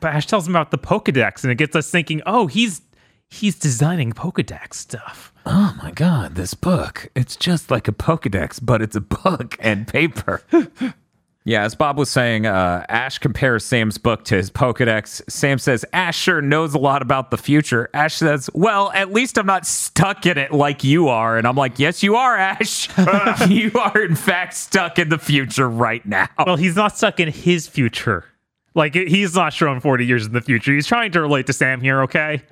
But Ash tells him about the Pokedex, and it gets us thinking, oh, he's he's designing Pokedex stuff. Oh my God, this book. It's just like a Pokedex, but it's a book and paper. yeah, as Bob was saying, uh, Ash compares Sam's book to his Pokedex. Sam says, Ash sure knows a lot about the future. Ash says, Well, at least I'm not stuck in it like you are. And I'm like, Yes, you are, Ash. you are, in fact, stuck in the future right now. Well, he's not stuck in his future. Like he's not shown 40 years in the future. He's trying to relate to Sam here, okay?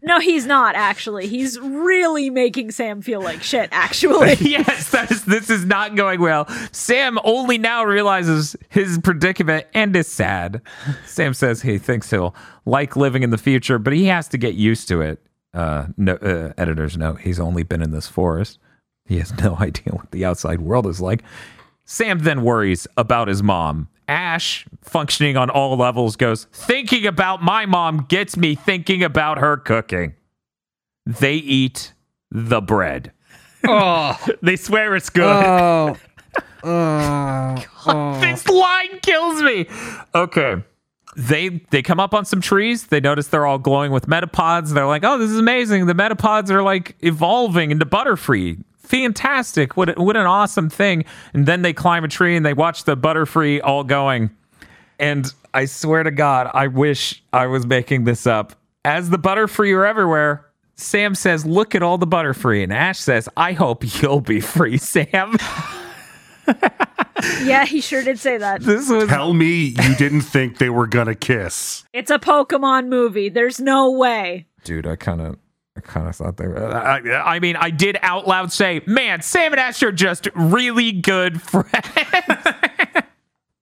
No, he's not actually. He's really making Sam feel like shit, actually. yes, that is, this is not going well. Sam only now realizes his predicament and is sad. Sam says he thinks he'll like living in the future, but he has to get used to it. Uh, no, uh, editor's note: He's only been in this forest. He has no idea what the outside world is like. Sam then worries about his mom. Ash, functioning on all levels, goes, Thinking about my mom gets me thinking about her cooking. They eat the bread. oh, They swear it's good. oh, oh. oh. This line kills me. Okay. They they come up on some trees. They notice they're all glowing with metapods. They're like, "Oh, this is amazing! The metapods are like evolving into Butterfree. Fantastic! What what an awesome thing!" And then they climb a tree and they watch the Butterfree all going. And I swear to God, I wish I was making this up. As the Butterfree are everywhere, Sam says, Look at all the Butterfree. And Ash says, I hope you'll be free, Sam. Yeah, he sure did say that. this was Tell me you didn't think they were gonna kiss. It's a Pokemon movie. There's no way. dude. I kind of, I kind of thought they were. I, I mean, I did out loud say, "Man, Sam and Ash are just really good friends."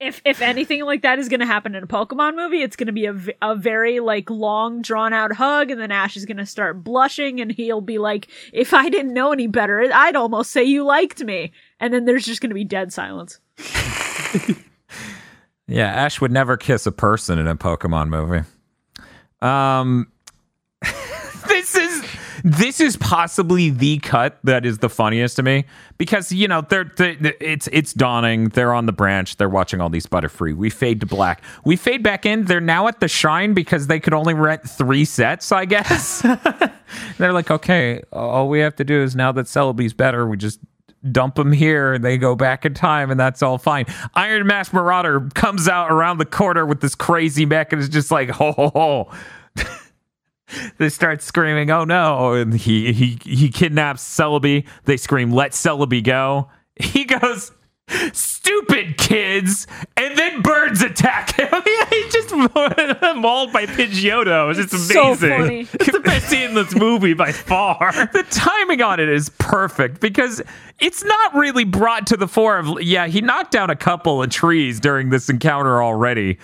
If if anything like that is going to happen in a Pokemon movie, it's going to be a, a very like long drawn out hug and then Ash is going to start blushing and he'll be like, "If I didn't know any better, I'd almost say you liked me." And then there's just going to be dead silence. yeah, Ash would never kiss a person in a Pokemon movie. Um, this is this is possibly the cut that is the funniest to me because you know they're, they it's it's dawning. They're on the branch. They're watching all these Butterfree. We fade to black. We fade back in. They're now at the shrine because they could only rent three sets. I guess they're like, okay, all we have to do is now that Celebi's better, we just dump them here and they go back in time and that's all fine. Iron Mask Marauder comes out around the corner with this crazy mech and is just like, ho ho ho. they start screaming, "Oh no!" And he he he kidnaps Celebi. They scream, "Let Celebi go!" He goes, "Stupid kids!" And then birds attack him. he just mauled by Pidgeotto. It's so amazing. funny. It's the best scene in this movie by far. the timing on it is perfect because it's not really brought to the fore of yeah he knocked down a couple of trees during this encounter already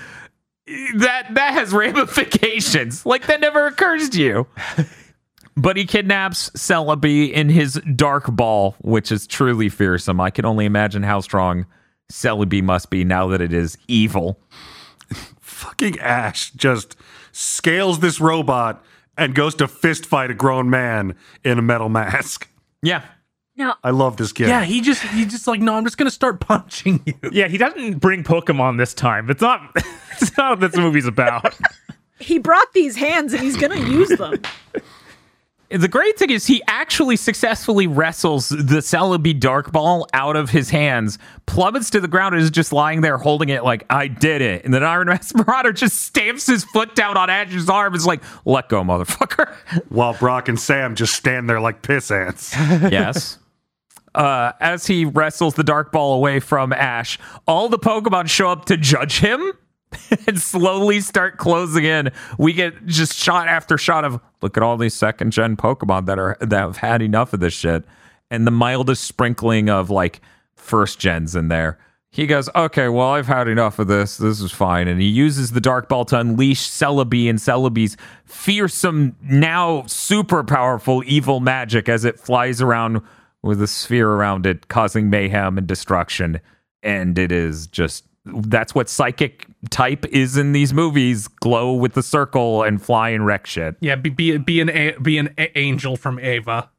that that has ramifications. Like that never occurs to you. But he kidnaps Celebi in his dark ball which is truly fearsome. I can only imagine how strong Celebi must be now that it is evil. Fucking Ash just scales this robot and goes to fist fight a grown man in a metal mask. yeah Now, I love this kid. Yeah, he just he just like no, I'm just gonna start punching you. Yeah, he doesn't bring Pokemon this time. It's not. It's not what this movie's about. he brought these hands and he's going to use them. The great thing is he actually successfully wrestles the Celebi Dark Ball out of his hands, plummets to the ground, and is just lying there holding it like, I did it. And then Iron Mask Marauder just stamps his foot down on Ash's arm. Is like, let go, motherfucker. While Brock and Sam just stand there like piss ants. yes. Uh, as he wrestles the Dark Ball away from Ash, all the Pokemon show up to judge him and slowly start closing in. We get just shot after shot of look at all these second gen Pokemon that are that have had enough of this shit, and the mildest sprinkling of like first gens in there. He goes, okay, well, I've had enough of this. This is fine. And he uses the Dark Ball to unleash Celebi and Celebi's fearsome, now super powerful evil magic as it flies around with a sphere around it, causing mayhem and destruction. And it is just that's what psychic type is in these movies glow with the circle and fly and wreck shit. Yeah, be be, be an a, be an a- angel from Eva.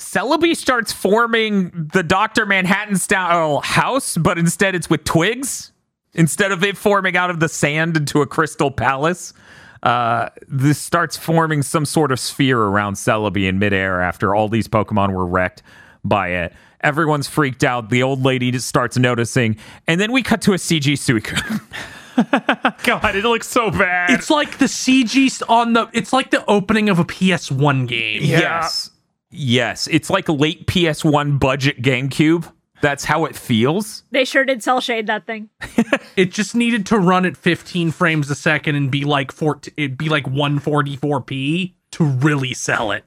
Celebi starts forming the Dr. Manhattan style house, but instead it's with twigs. Instead of it forming out of the sand into a crystal palace, uh, this starts forming some sort of sphere around Celebi in midair after all these Pokemon were wrecked by it. Everyone's freaked out. The old lady just starts noticing. And then we cut to a CG Suicune. God, it looks so bad. It's like the CG on the. It's like the opening of a PS1 game. Yes. Yes. It's like late PS1 budget GameCube. That's how it feels. They sure did cell shade that thing. It just needed to run at 15 frames a second and be like 14, it'd be like 144p to really sell it.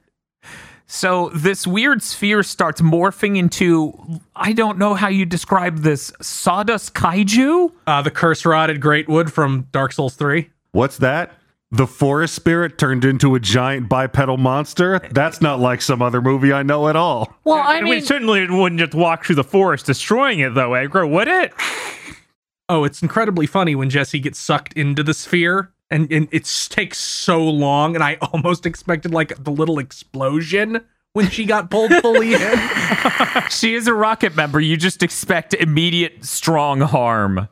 So this weird sphere starts morphing into I don't know how you describe this sawdust kaiju. Uh, the curse rotted Greatwood from Dark Souls 3. What's that? The forest spirit turned into a giant bipedal monster? That's not like some other movie I know at all. Well, I mean, we certainly wouldn't just walk through the forest destroying it, though, Aggro, would it? Oh, it's incredibly funny when Jessie gets sucked into the sphere and, and it takes so long. And I almost expected like the little explosion when she got pulled fully in. she is a rocket member. You just expect immediate strong harm.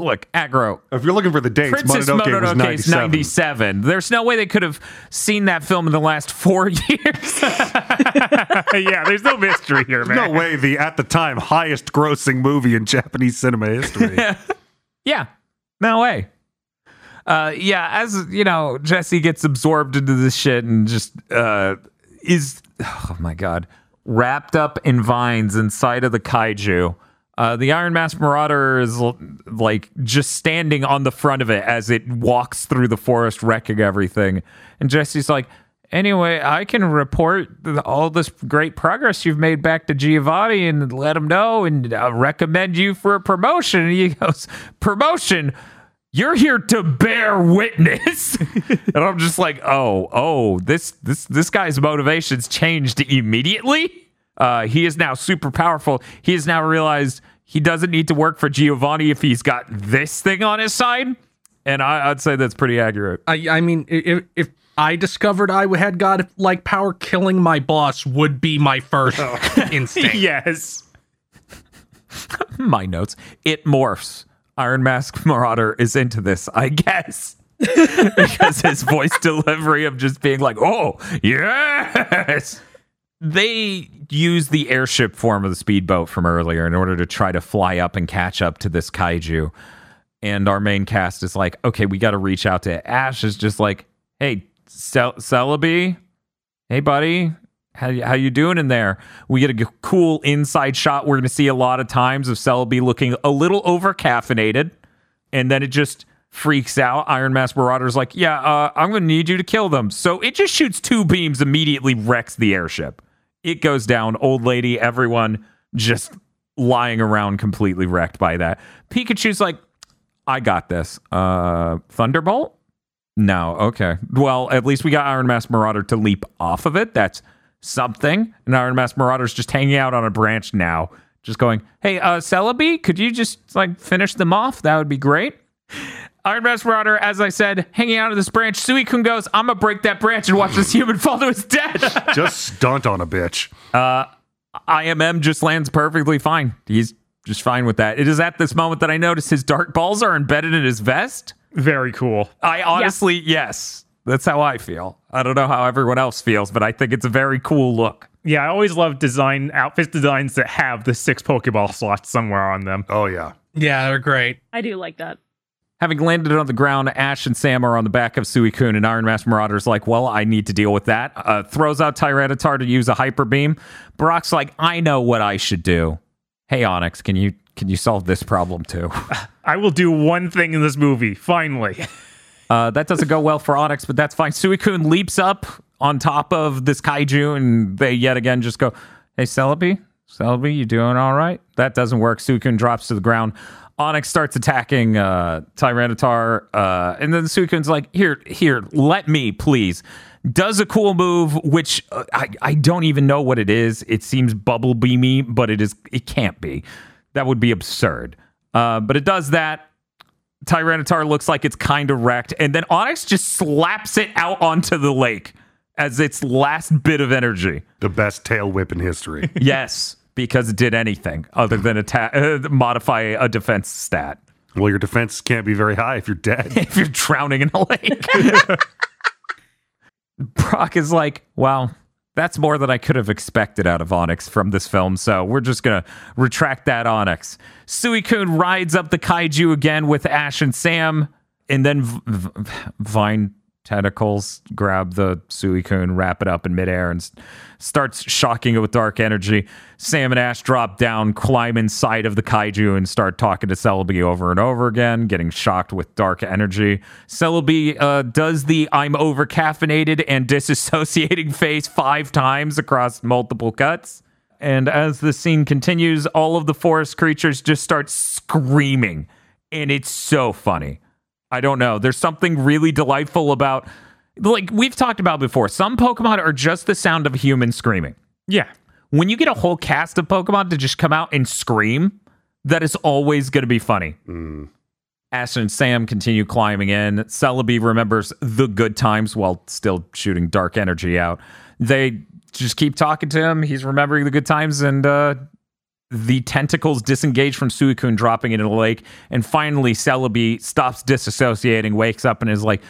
Look, aggro. If you're looking for the dates, Princess Mononoke, was Mononoke is 97. 97. There's no way they could have seen that film in the last four years. yeah, there's no mystery here, man. No way the, at the time, highest grossing movie in Japanese cinema history. Yeah, no way. Uh, yeah, as you know, Jessie gets absorbed into this shit and just uh, is, oh my god, wrapped up in vines inside of the kaiju. Uh, the Iron Mask Marauder is like just standing on the front of it as it walks through the forest, wrecking everything. And Jessie's like, Anyway, I can report all this great progress you've made back to Giovanni and let him know and uh, recommend you for a promotion. And he goes, Promotion? You're here to bear witness. and I'm just like, oh, oh, this this this guy's motivations changed immediately. Uh, he is now super powerful. He has now realized he doesn't need to work for Giovanni if he's got this thing on his side. And I, I'd say that's pretty accurate. I, I mean, if, if I discovered I had God like power, killing my boss would be my first oh. instinct. yes. My notes. It morphs. Iron Mask Marauder is into this, I guess. because his voice delivery of just being like, oh, yes. They use the airship form of the speedboat from earlier in order to try to fly up and catch up to this kaiju. And our main cast is like, okay, we got to reach out to Ash. Is just like, hey, Cel- Celebi, hey, buddy, how you, how you doing in there? We get a cool inside shot. We're going to see a lot of times of Celebi looking a little over caffeinated, and then it just freaks out. Iron Mask Marauder's like, yeah, uh, I'm going to need you to kill them. So it just shoots two beams, immediately wrecks the airship. It goes down. Old lady, everyone just lying around completely wrecked by that. Pikachu's like, I got this. Uh, Thunderbolt? No, okay. Well, at least we got Iron Mask Marauder to leap off of it. That's something. And Iron Mask Marauder's just hanging out on a branch now, just going, "Hey, uh, Celebi, could you just like finish them off? That would be great." Iron Mask Marauder, as I said, hanging out of this branch. Suicune goes, "I'm gonna break that branch and watch this human fall to his death." Just stunt on a bitch. Uh, IMM just lands perfectly fine. He's just fine with that. It is at this moment that I notice his dark balls are embedded in his vest. Very cool. I honestly, yes, that's how I feel. I don't know how everyone else feels, but I think it's a very cool look. Yeah, I always love design outfit designs that have the six Pokeball slots somewhere on them. Oh yeah. Yeah, they're great. I do like that. Having landed on the ground, Ash and Sam are on the back of Suicune, and Iron Mask Marauder's like, well, I need to deal with that. Uh, throws out Tyranitar to use a Hyper Beam. Brock's like, I know what I should do. Hey, Onix, can you can you solve this problem too? I will do one thing in this movie, finally. Uh, that doesn't go well for Onix, but that's fine. Suicune leaps up on top of this kaiju, and they yet again just go, "Hey, Celebi, Celebi, you doing all right?" That doesn't work. Suicune drops to the ground. Onix starts attacking uh, Tyranitar, uh, and then Suicune's like, "Here, here, let me, please." Does a cool move, which uh, I, I don't even know what it is. It seems bubble beamy, but it is it can't be. That would be absurd. Uh, but it does that. Tyranitar looks like it's kind of wrecked, and then Onix just slaps it out onto the lake as its last bit of energy. The best tail whip in history. yes, because it did anything other than attack, uh, modify a defense stat. well, your defense can't be very high if you're dead. If you're drowning in a lake, Brock is like, "Well, that's more than I could have expected out of Onix from this film, so we're just gonna retract that Onix." Suicune rides up the kaiju again with Ash and Sam, and then v- v- Vine tentacles grab the Suicune, wrap it up in midair, and starts shocking it with dark energy. Sam and Ash drop down, climb inside of the kaiju, and start talking to Celebi over and over again, getting shocked with dark energy. Celebi uh, does the I'm over caffeinated and disassociating face five times across multiple cuts. And as the scene continues, all of the forest creatures just start screaming. And it's so funny. I don't know. There's something really delightful about, like we've talked about before, some Pokemon are just the sound of a human screaming. Yeah. When you get a whole cast of Pokemon to just come out and scream, that is always going to be funny. Ash and Sam continue climbing in. Celebi remembers the good times while still shooting dark energy out. They just keep talking to him. He's remembering the good times, and uh, the tentacles disengage from Suicune, dropping into the lake. And finally, Celebi stops disassociating, wakes up, and is like,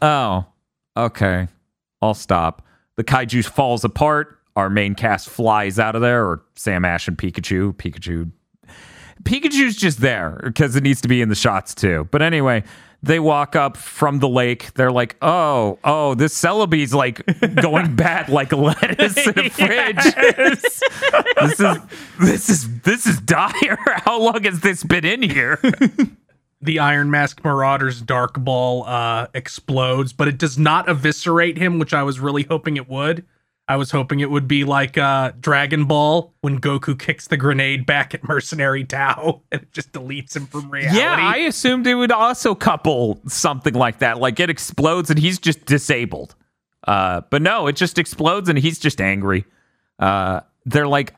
"Oh, okay, I'll stop." The kaiju falls apart. Our main cast flies out of there, or Sam, Ash, and Pikachu. Pikachu Pikachu's just there because it needs to be in the shots too. But anyway, they walk up from the lake. They're like, "Oh, oh, this Celebi's like going bad like lettuce in a fridge. this is this is this is dire. How long has this been in here?" the Iron Mask Marauder's Dark Ball uh, explodes, but it does not eviscerate him, which I was really hoping it would. I was hoping it would be like uh, Dragon Ball when Goku kicks the grenade back at Mercenary Tao and it just deletes him from reality. Yeah, I assumed it would also couple something like that. Like it explodes and he's just disabled. Uh, but no, it just explodes and he's just angry. Uh, they're like,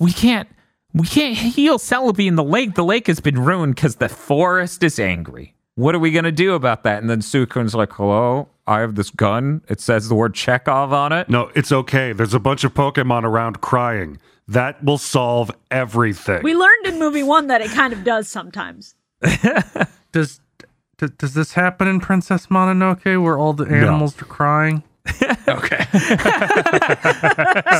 we can't, we can't heal Celebi in the lake. The lake has been ruined because the forest is angry. What are we gonna do about that? And then Suicune's like, hello, I have this gun. It says the word Chekhov on it. No, it's okay. There's a bunch of Pokemon around crying. That will solve everything. We learned in movie one that it kind of does sometimes. does, does does this happen in Princess Mononoke where all the animals are crying? okay.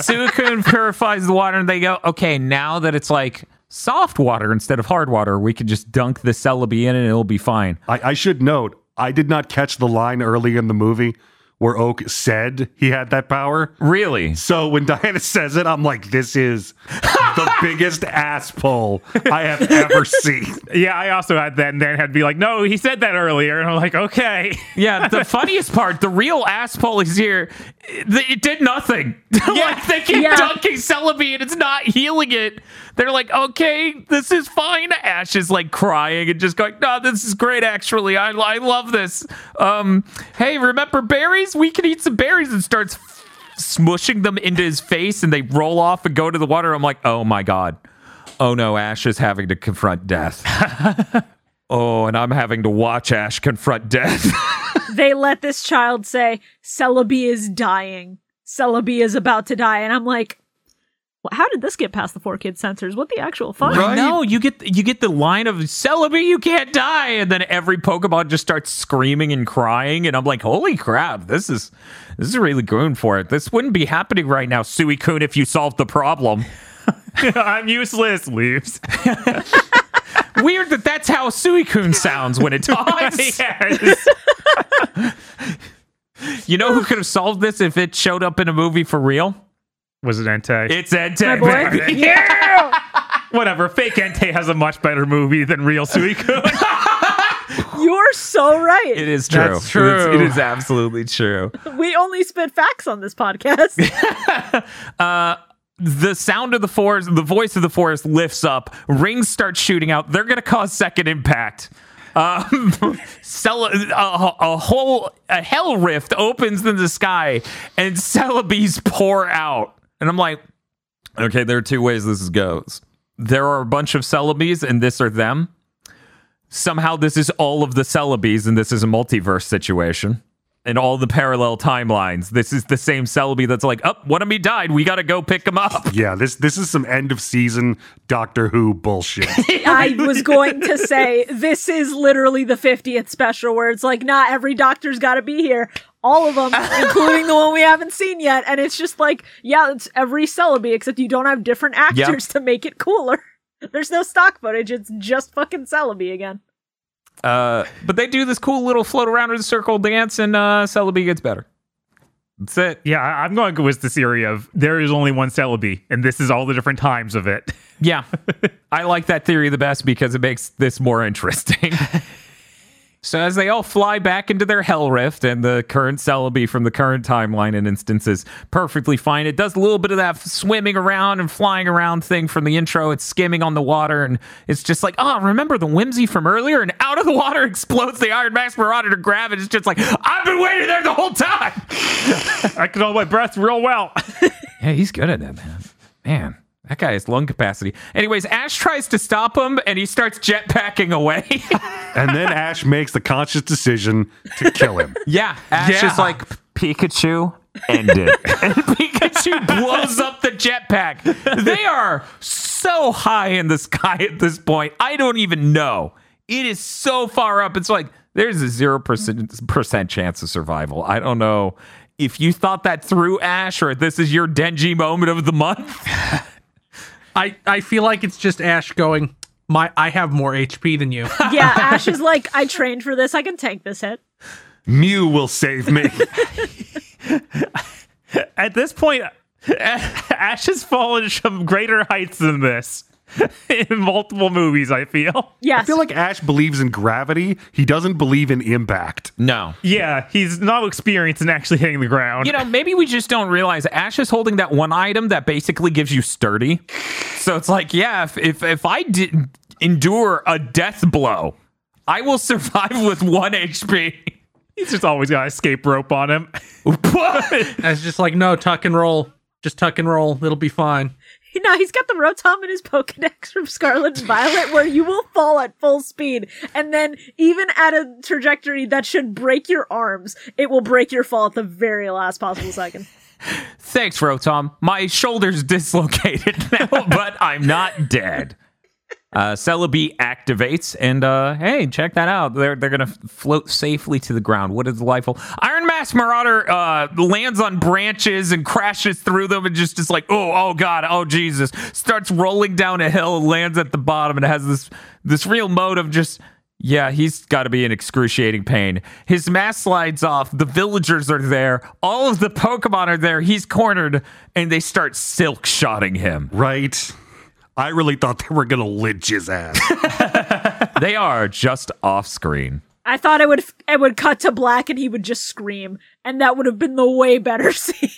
Suicune purifies the water, and they go, okay, now that it's like soft water instead of hard water, we can just dunk the Celebi in and it'll be fine. I, I should note, I did not catch the line early in the movie where Oak said he had that power. Really? So when Diana says it, I'm like, this is the biggest ass pull I have ever seen. Yeah, I also had that, and then had to be like, no, he said that earlier. And I'm like, okay. Yeah, the funniest part, the real ass pull is here. It, it did nothing. like they keep Yeah. dunking Celebi and it's not healing it. They're like, okay, this is fine. Ash is like crying and just going, no, this is great. Actually, I, I love this. Um, hey, remember berries? We can eat some berries and starts smushing them into his face and they roll off and go to the water. I'm like, oh my god. Oh no, Ash is having to confront death. oh, and I'm having to watch Ash confront death. They let this child say, Celebi is dying. Celebi is about to die. And I'm like, "Well, how did this get past the four kid censors? What the actual fuck? I know you get you get the line of Celebi, you can't die, and then every Pokemon just starts screaming and crying, and I'm like, holy crap, this is this is really going for it. This wouldn't be happening right now, Suicune, if you solved the problem. I'm useless. Leaves. Weird that that's how Suicune sounds when it talks. yes. You know who could have solved this if it showed up in a movie for real? Was it Entei? It's Entei. My boy. baby. Yeah! Whatever. Fake Entei has a much better movie than real Suicune. You're so right. It is true. That's true. It is, it is absolutely true. we only spit facts on this podcast. the sound of the forest, the voice of the forest lifts up. Rings start shooting out. They're going to cause second impact. Um, Cel- a, a whole a hell rift opens in the sky, and Celebes pour out. And I'm like, okay, there are two ways this goes. There are a bunch of Celebes, and this are them. Somehow, this is all of the Celebes, and this is a multiverse situation. And all the parallel timelines, this is the same Celebi that's like, up, one of me died. We got to go pick him up. Yeah, this this is some end of season Doctor Who bullshit. I was going to say this is literally the 50th special where it's like, not every doctor's got to be here. All of them, including the one we haven't seen yet. And it's just like, yeah, it's every Celebi, except you don't have different actors to make it cooler. There's no stock footage. It's just fucking Celebi again. Uh, but they do this cool little float around in a circle dance, and uh, Celebi gets better. That's it. yeah, I- I'm going with the theory of there is only one Celebi, and this is all the different times of it. Yeah, I like that theory the best because it makes this more interesting. So as they all fly back into their hell rift, and the current Celebi from the current timeline and instance is perfectly fine. It does a little bit of that swimming around and flying around thing from the intro. It's skimming on the water, and it's just like, oh, remember the whimsy from earlier? And out of the water explodes the Iron Mask Marauder to grab it. It's just like, I've been waiting there the whole time. I can hold my breath real well. Yeah, he's good at that, man. Man, that guy has lung capacity. Anyways, Ash tries to stop him and he starts jetpacking away. and then Ash makes the conscious decision to kill him. yeah, Ash Yeah. is like, Pikachu, end it. and Pikachu blows up the jetpack. They are so high in the sky at this point. I don't even know. It is so far up. It's like, there's a 0% chance of survival. I don't know if you thought that through, Ash, or this is your Denji moment of the month. I, I feel like it's just Ash going, My I have more HP than you. Yeah, Ash is like, I trained for this. I can tank this hit. Mew will save me. At this point, Ash has fallen from greater heights than this in multiple movies. I feel. Yes. I feel like Ash believes in gravity. He doesn't believe in impact. No. Yeah, he's not experienced in actually hitting the ground. You know, maybe we just don't realize Ash is holding that one item that basically gives you sturdy. So it's like, yeah, if if, if I didn't endure a death blow, I will survive with one HP. he's just always got a escape rope on him. It's just like no tuck and roll. Just tuck and roll. It'll be fine. No, he's got the Rotom in his Pokedex from Scarlet and Violet where you will fall at full speed. And then, even at a trajectory that should break your arms, it will break your fall at the very last possible second. Thanks, Rotom. My shoulder's dislocated now, but I'm not dead. Uh, Celebi activates, and uh, hey, check that out. They're they're gonna float safely to the ground. What is delightful? Iron Mask Marauder uh, lands on branches and crashes through them, and just is like, oh, oh god, oh Jesus! Starts rolling down a hill, lands at the bottom, and has this this real mode of just. Yeah, he's got to be in excruciating pain. His mask slides off. The villagers are there. All of the Pokemon are there. He's cornered, and they start silk shotting him. Right? I really thought they were gonna lynch his ass. they are just off screen. I thought it would it would cut to black and he would just scream, and that would have been the way better scene.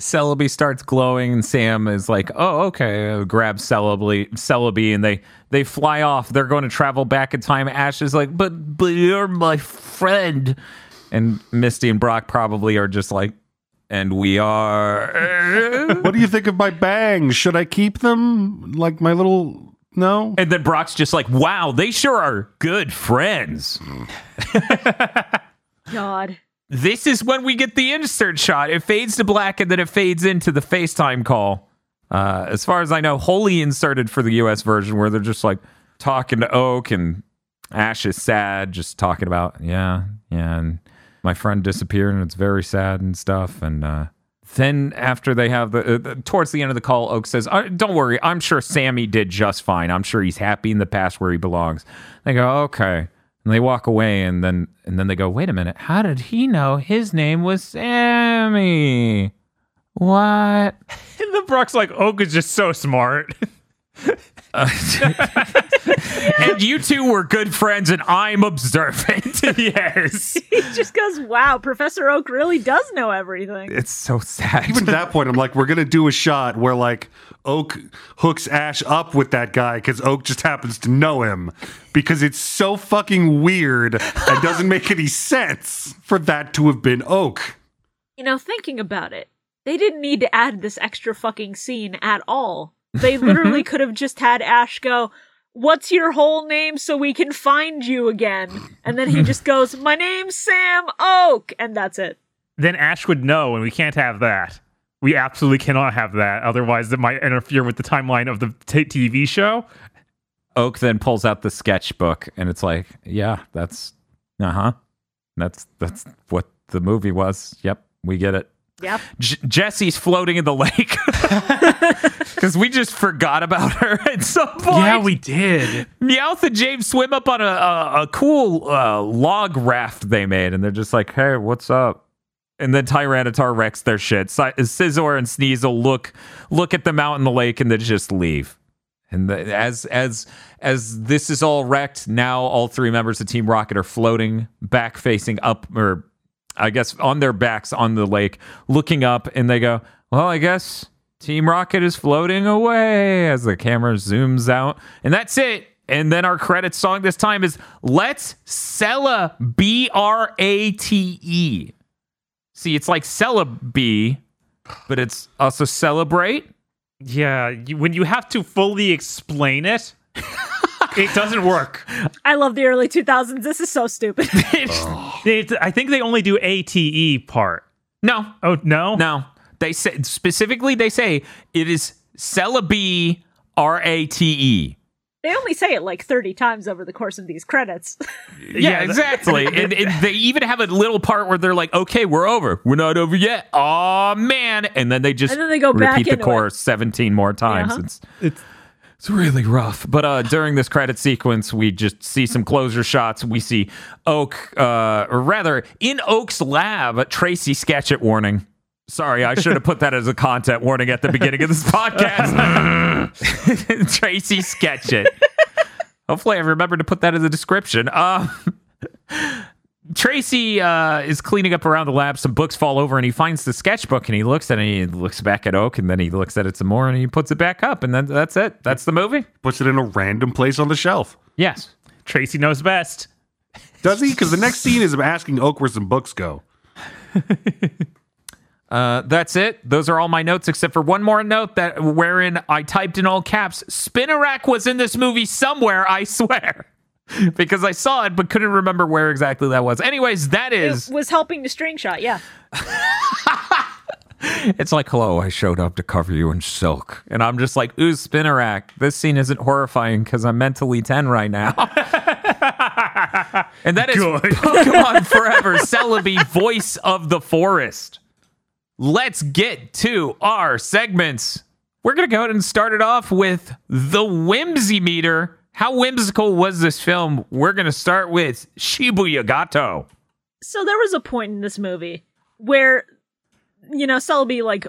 Celebi starts glowing, and Sam is like, "Oh, okay." Uh, grabs Celebi, Celebi, and they they fly off. They're going to travel back in time. Ash is like, "But but you're my friend," and Misty and Brock probably are just like, "And we are." what do you think of my bangs? Should I keep them? Like my little no? and then Brock's just like, "Wow, they sure are good friends." God. This is when we get the insert shot. It fades to black and then it fades into the FaceTime call. Uh, as far as I know, wholly inserted for the US version where they're just like talking to Oak and Ash is sad, just talking about, yeah, yeah, and my friend disappeared and it's very sad and stuff. And uh, then after they have the, uh, towards the end of the call, Oak says, uh, Don't worry, I'm sure Sammy did just fine. I'm sure he's happy in the past where he belongs. They go, Okay. And they walk away and then and then they go, wait a minute, how did he know his name was Sammy? What? And the Brock's like, Oak is just so smart. And you two were good friends and I'm observant. yes. He just goes, wow, Professor Oak really does know everything. it's so sad. Even at that point, I'm like, we're gonna do a shot where like Oak hooks Ash up with that guy because Oak just happens to know him because it's so fucking weird and doesn't make any sense for that to have been Oak. You know, thinking about it, they didn't need to add this extra fucking scene at all. They literally could have just had Ash go, What's your whole name so we can find you again? And then he just goes, My name's Sam Oak. And that's it. Then Ash would know, and we can't have that. We absolutely cannot have that. Otherwise, it might interfere with the timeline of the t- TV show. Oak then pulls out the sketchbook and it's like, yeah, that's uh-huh. That's that's what the movie was. Yep, we get it. Yep. J- Jessie's floating in the lake because we just forgot about her at some point. Yeah, we did. Meowth and James swim up on a a, a cool uh, log raft they made, and they're just like, "Hey, what's up?" And then Tyranitar wrecks their shit. Si- Scizor and Sneasel look look at the mountain, the lake, and then just leave. And the, as as as this is all wrecked, now all three members of Team Rocket are floating back, facing up, or I guess on their backs on the lake, looking up, and they go, "Well, I guess Team Rocket is floating away." As the camera zooms out, and that's it. And then our credit song this time is "Let's Cella B R A T E." See, it's like Celebi, but it's also celebrate. Yeah, you, when you have to fully explain it, it doesn't work. I love the early 2000s. This is so stupid. It- I think they only do ATE part. No, Oh, no? No, they say specifically. They say it is Celebi R A T E. they only say it like 30 times over the course of these credits. Yeah, exactly. and, and they even have a little part where they're like, "Okay, we're over. We're not over yet. Oh man!" And then they just And then they go back repeat the into chorus seventeen more times. Uh-huh. It's It's It's really rough. But uh, during this credit sequence, we just see some closer shots. We see Oak, uh, or rather, in Oak's lab, Tracey Sketchit warning. Sorry, I should have put that as a content warning at the beginning of this podcast. Tracey Sketchit. Hopefully, I remember to put that in the description. Uh, Tracey uh, is cleaning up around the lab. Some books fall over, and he finds the sketchbook, and he looks at it. And he looks back at Oak, and then he looks at it some more, and he puts it back up, and then that's it. That's the movie. Puts it in a random place on the shelf. Yes. Tracey knows best. Does he? Because the next scene is him asking Oak where some books go. Uh, that's it. Those are all my notes, except for one more note that wherein I typed in all caps. Spinarak was in this movie somewhere. I swear. Because I saw it, but couldn't remember where exactly that was. Anyways, that is. It was helping the string shot, yeah. It's like, hello, I showed up to cover you in silk. And I'm just like, ooh, Spinarak. This scene isn't horrifying because I'm mentally 10 right now. and that is Good. Pokemon Forever Celebi, voice of the forest. Let's get to our segments. We're going to go ahead and start it off with the whimsy meter. How whimsical was this film? We're going to start with Shibuya Gato. So there was a point in this movie where, you know, Celebi like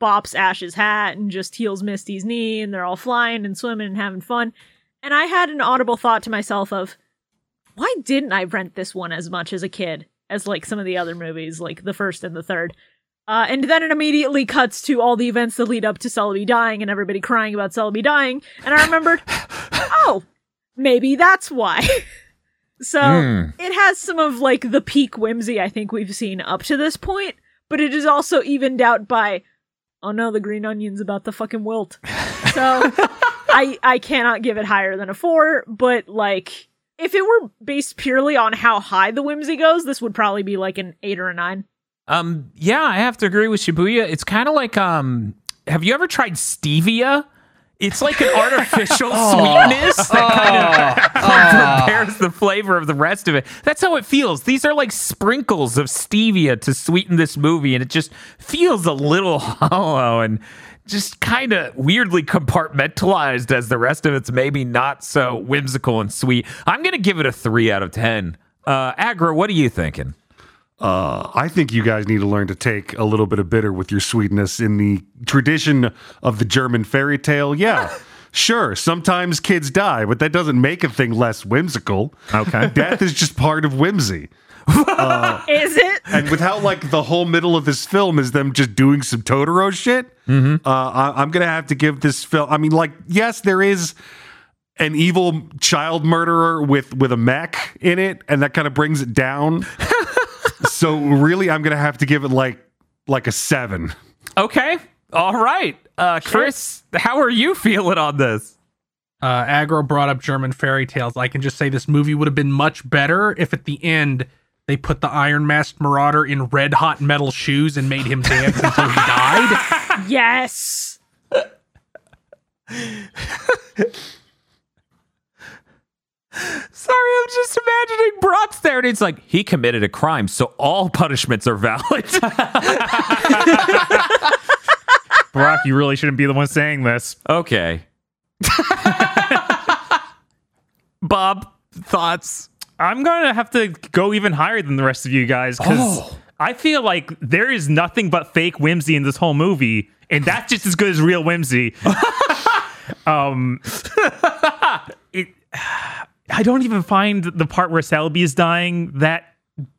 bops Ash's hat and just heals Misty's knee, and they're all flying and swimming and having fun. And I had an audible thought to myself of, why didn't I rent this one as much as a kid as like some of the other movies, like the first and the third? Uh, and then it immediately cuts to all the events that lead up to Celebi dying and everybody crying about Celebi dying. And I remembered, oh, maybe that's why. so Hmm. it has some of like the peak whimsy I think we've seen up to this point, but it is also evened out by, oh no, the green onion's about to fucking wilt. So I I cannot give it higher than a four, but like if it were based purely on how high the whimsy goes, this would probably be like an eight or a nine. Um, yeah, I have to agree with Shibuya. It's kind of like um, have you ever tried stevia? It's like an artificial sweetness that kind of prepares the flavor of the rest of it. That's how it feels. These are like sprinkles of stevia to sweeten this movie, and it just feels a little hollow and just kind of weirdly compartmentalized as the rest of it's maybe not so whimsical and sweet. I'm gonna give it a three out of ten. Uh, Aggro, what are you thinking? Uh, I think you guys need to learn to take a little bit of bitter with your sweetness in the tradition of the German fairy tale. Yeah, sure, sometimes kids die, but that doesn't make a thing less whimsical. Okay. Death is just part of whimsy. Is it? And with how like the whole middle of this film is them just doing some Totoro shit, uh, I, I'm gonna have to give this film. I mean, like, yes, there is an evil child murderer with with a mech in it, and that kind of brings it down. So really, I'm gonna have to give it like like a seven. Okay. All right. Uh, Chris, how are you feeling on this? uh, Aggro brought up German fairy tales. I can just say this movie would have been much better if at the end they put the Iron Mask Marauder in red hot metal shoes and made him dance until he died. Yes. Sorry, I'm just imagining Brock's there and it's like, he committed a crime, so all punishments are valid. Brock, you really shouldn't be the one saying this. okay. Bob, thoughts? I'm gonna have to go even higher than the rest of you guys because Oh. I feel like there is nothing but fake whimsy in this whole movie, and that's just as good as real whimsy. um, it. I don't even find the part where Celebi is dying that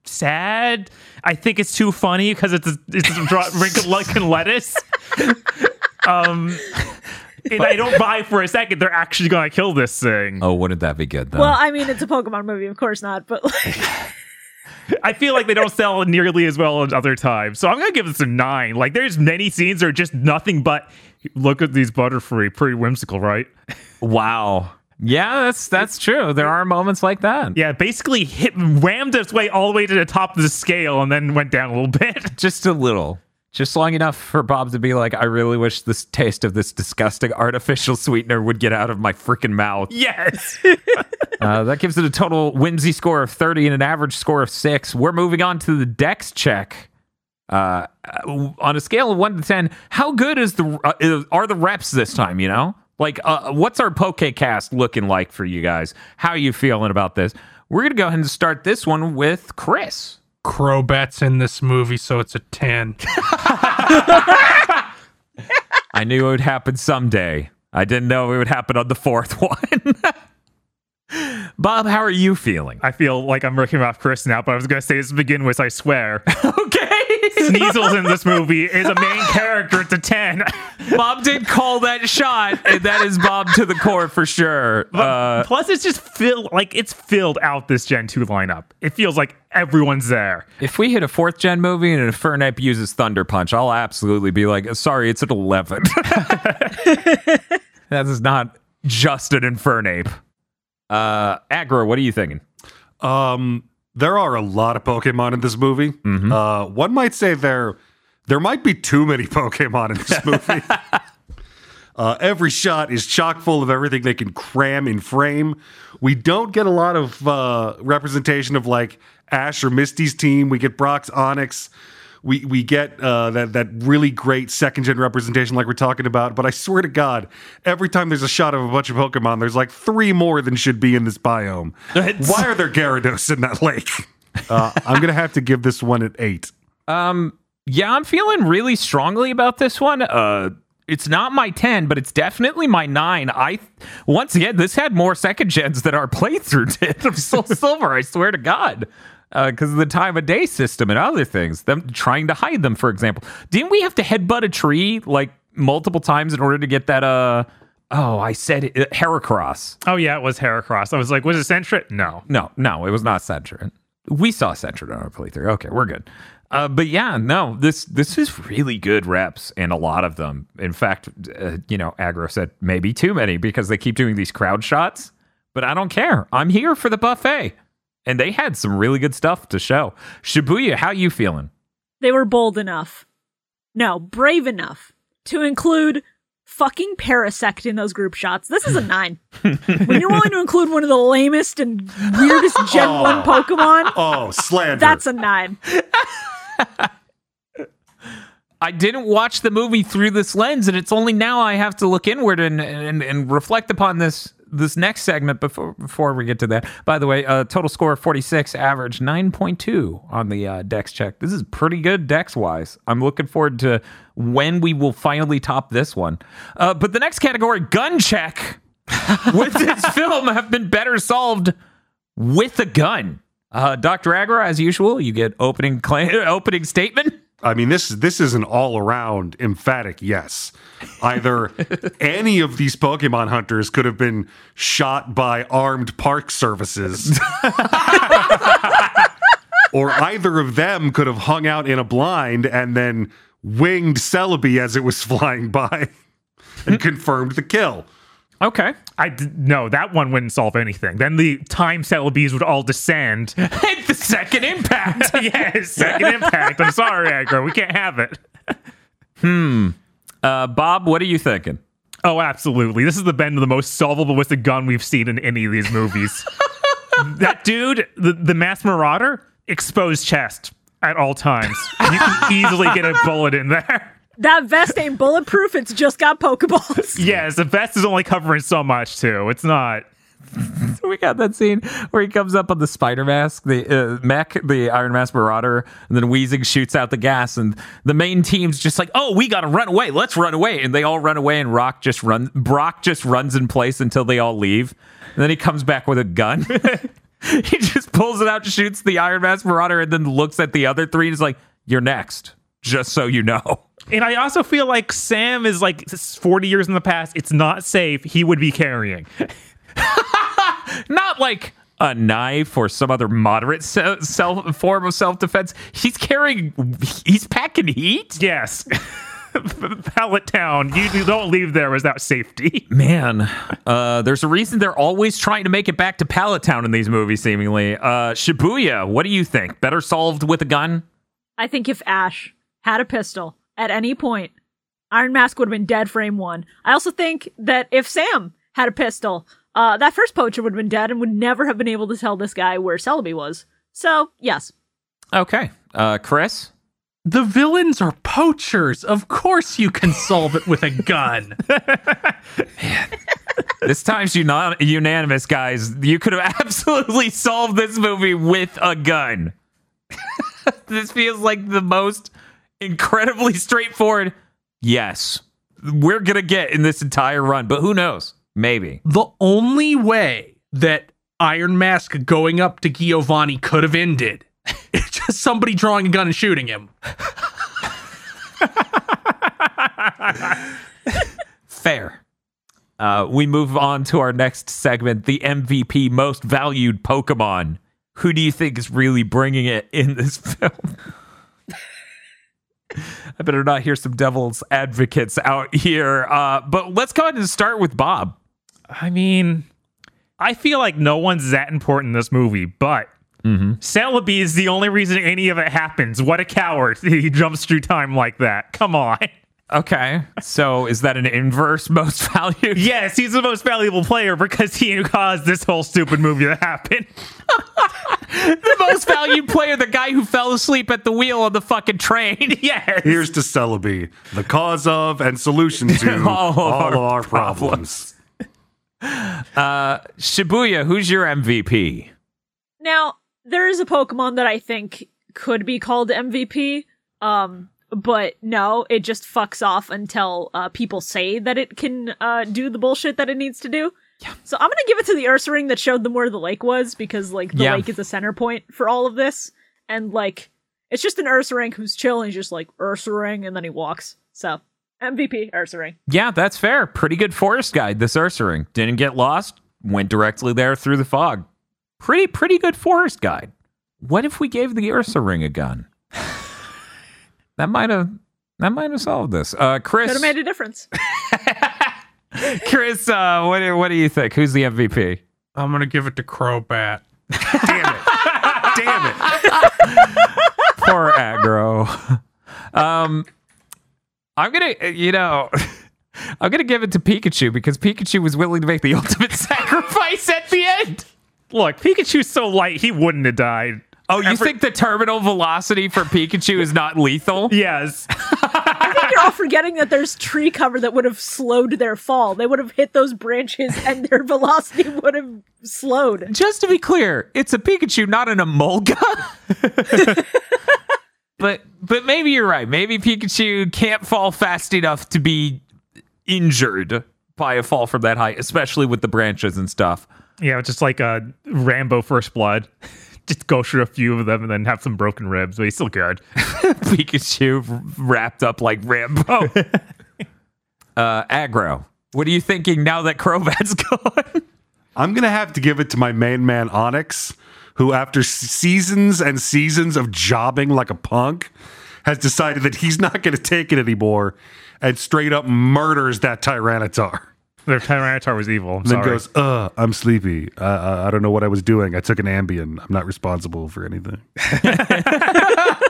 sad. I think it's too funny because it's it's a dra- wrinkled like and lettuce. um, and I don't buy for a second they're actually gonna kill this thing. Oh, wouldn't that be good, though? Well, I mean, it's a Pokemon movie, of course not, but like, I feel like they don't sell nearly as well as other times. So I'm gonna give this a nine. Like there's many scenes that are just nothing but look at these Butterfree, pretty whimsical, right? wow. Yeah, that's that's true. There are moments like that. Yeah, basically hit rammed its way all the way to the top of the scale and then went down a little bit. Just a little. Just long enough for Bob to be like, I really wish this taste of this disgusting artificial sweetener would get out of my freaking mouth. yes. Uh, that gives it a total whimsy score of 30 and an average score of 6. We're moving on to the dex check. Uh, uh, on a scale of 1 to 10, how good is the uh, are the reps this time, you know? Like, uh, what's our PokeCast looking like for you guys? How are you feeling about this? We're gonna go ahead and start this one with Chris. Crobat's in this movie, so it's a 10. I knew it would happen someday. I didn't know it would happen on the fourth one. Bob, how are you feeling? I feel like I'm working off Chris now, but I was going to say this to begin with, I swear. Okay. Sneasels in this movie is a main character. A 10. Bob did call that shot, and that is Bob to the core for sure. Uh, Plus, it's just filled, like, it's filled out this Gen 2 lineup. It feels like everyone's there. if we hit a fourth gen movie and Infernape uses Thunder Punch, I'll absolutely be like, sorry, it's an 11. that is not just an Infernape. Uh, Aggro, what are you thinking? Um, there are a lot of Pokemon in this movie. Uh, one might say there there might be too many Pokemon in this movie. uh, every shot is chock full of everything they can cram in frame. We don't get a lot of uh, representation of like Ash or Misty's team. We get Brock's Onix. We we get uh, that that really great second gen representation like we're talking about. But I swear to God, every time there's a shot of a bunch of Pokemon, there's like three more than should be in this biome. It's- Why are there Gyarados in that lake? Uh, I'm gonna have to give this one an eight. Um, yeah, I'm feeling really strongly about this one. Uh, it's not my 10, but it's definitely my 9. I once again, this had more second gens than our playthrough did of Soul Silver, I swear to God. Because of the time of day system and other things, them trying to hide them, for example. Didn't we have to headbutt a tree like multiple times in order to get that? Uh, oh, I said it, uh, Heracross. Oh, yeah, it was Heracross. I was like, was it Sentret? No. No, no, it was not Centurin. We saw Centurin on our playthrough. Okay, we're good. Uh, but yeah, no, this this is really good reps and a lot of them. In fact, uh, you know, Aggro said maybe too many because they keep doing these crowd shots. But I don't care. I'm here for the buffet, and they had some really good stuff to show. Shibuya, how you feeling? They were bold enough. No, brave enough to include fucking Parasect in those group shots. This is a nine. when you're willing to include one of the lamest and weirdest Gen 1 Pokemon, Oh, slander! that's a nine. I didn't watch the movie through this lens, and it's only now I have to look inward and and, and reflect upon this this next segment before before we get to that. By the way, uh, total score of forty six, average nine point two on the uh, Dex check. This is pretty good Dex wise. I'm looking forward to when we will finally top this one. Uh, but the next category, gun check, with this film have been better solved with a gun. Uh, Dr. Aggro, as usual, you get opening claim, opening statement. I mean, this this is an all around emphatic yes. Either any of these Pokemon hunters could have been shot by armed park services, or either of them could have hung out in a blind and then winged Celebi as it was flying by and confirmed the kill. Okay. I d- no, that one wouldn't solve anything. Then the time Celebis would all descend. Hit the second impact. yes, second impact. I'm sorry, Aggro. We can't have it. Hmm. Uh, Bob, what are you thinking? Oh, absolutely. This is the bend of the most solvable with a gun we've seen in any of these movies. that dude, the, the Mask Marauder, exposed chest at all times. You can easily get a bullet in there. That vest ain't bulletproof, it's just got Pokeballs. Yes, the vest is only covering so much too. It's not. so We got that scene where he comes up on the spider mask, the uh, mech, the Iron Mask Marauder, and then Weezing shoots out the gas, and the main team's just like, "Oh, we got to run away! Let's run away!" And they all run away, and Rock just runs. Brock just runs in place until they all leave, and then he comes back with a gun. he just pulls it out, shoots the Iron Mask Marauder, and then looks at the other three and is like, "You're next." Just so you know. And I also feel like Sam is like 40 years in the past. It's not safe. He would be carrying. not like a knife or some other moderate se- self form of self defense. He's carrying. He's packing heat. Yes. Pallet Town. You, you don't leave there without safety. Man, uh, there's a reason they're always trying to make it back to Pallet Town in these movies. Seemingly, uh, Shibuya. What do you think? Better solved with a gun? I think if Ash had a pistol at any point, Iron Mask would have been dead frame one. I also think that if Sam had a pistol, uh, that first poacher would have been dead and would never have been able to tell this guy where Celebi was. So, yes. Okay, uh, Chris. The villains are poachers. Of course you can solve it with a gun. This time's uni- unanimous, guys. You could have absolutely solved this movie with a gun. this feels like the most incredibly straightforward. Yes, we're gonna get in this entire run, but who knows? Maybe. the only way that Iron Mask going up to Giovanni could have ended is just somebody drawing a gun and shooting him. Fair. Uh, we move on to our next segment the MVP most valued Pokemon. Who do you think is really bringing it in this film? I better not hear some devil's advocates out here. Uh, but let's go ahead and start with Bob. I mean, I feel like no one's that important in this movie, but Celebi is the only reason any of it happens. What a coward. He jumps through time like that. Come on. Okay. So is that an inverse most valued? Yes, he's the most valuable player because he caused this whole stupid movie to happen. the most valued player, the guy who fell asleep at the wheel of the fucking train. yes. Here's to Celebi, the cause of and solution to All of all our our problems. Shibuya, who's your MVP? Now, there is a Pokemon that I think could be called MVP. Um, but no, it just fucks off until uh, people say that it can uh, do the bullshit that it needs to do. Yeah. So I'm gonna give it to the Ursaring that showed them where the lake was because like the Yeah. lake is a center point for all of this, and like it's just an Ursaring who's chilling, he's just like Ursaring, and then he walks. So MVP Ursaring. Yeah, that's fair. Pretty good forest guide, this Ursaring. Didn't get lost, went directly there through the fog. Pretty, pretty good forest guide. What if we gave the Ursaring a gun? that might have that might have solved this. Uh Chris Could have made a difference. Chris, uh, what do, what do you think? Who's the MVP? I'm gonna give it to Crobat. Damn it. Damn it. Poor aggro. Um, I'm gonna, you know, I'm gonna give it to Pikachu because Pikachu was willing to make the ultimate sacrifice at the end. Look, Pikachu's so light, he wouldn't have died. Oh, you Every- think the terminal velocity for Pikachu is not lethal? Yes. I think you're all forgetting that there's tree cover that would have slowed their fall. They would have hit those branches and their velocity would have slowed. Just to be clear, it's a Pikachu, not an Emolga. but but maybe you're right. Maybe Pikachu can't fall fast enough to be injured by a fall from that height, especially with the branches and stuff. Yeah, it's just like a Rambo First Blood. just go through a few of them and then have some broken ribs, but he's still good. Pikachu wrapped up like Rambo. uh, aggro. What are you thinking now that Crobat's gone? I'm gonna have to give it to my main man Onix, who after seasons and seasons of jobbing like a punk, has decided that he's not gonna take it anymore, and straight up murders that Tyranitar. Their Tyranitar was evil. I'm And then sorry. goes, "Uh, I'm sleepy. I, I I don't know what I was doing. I took an Ambien. I'm not responsible for anything."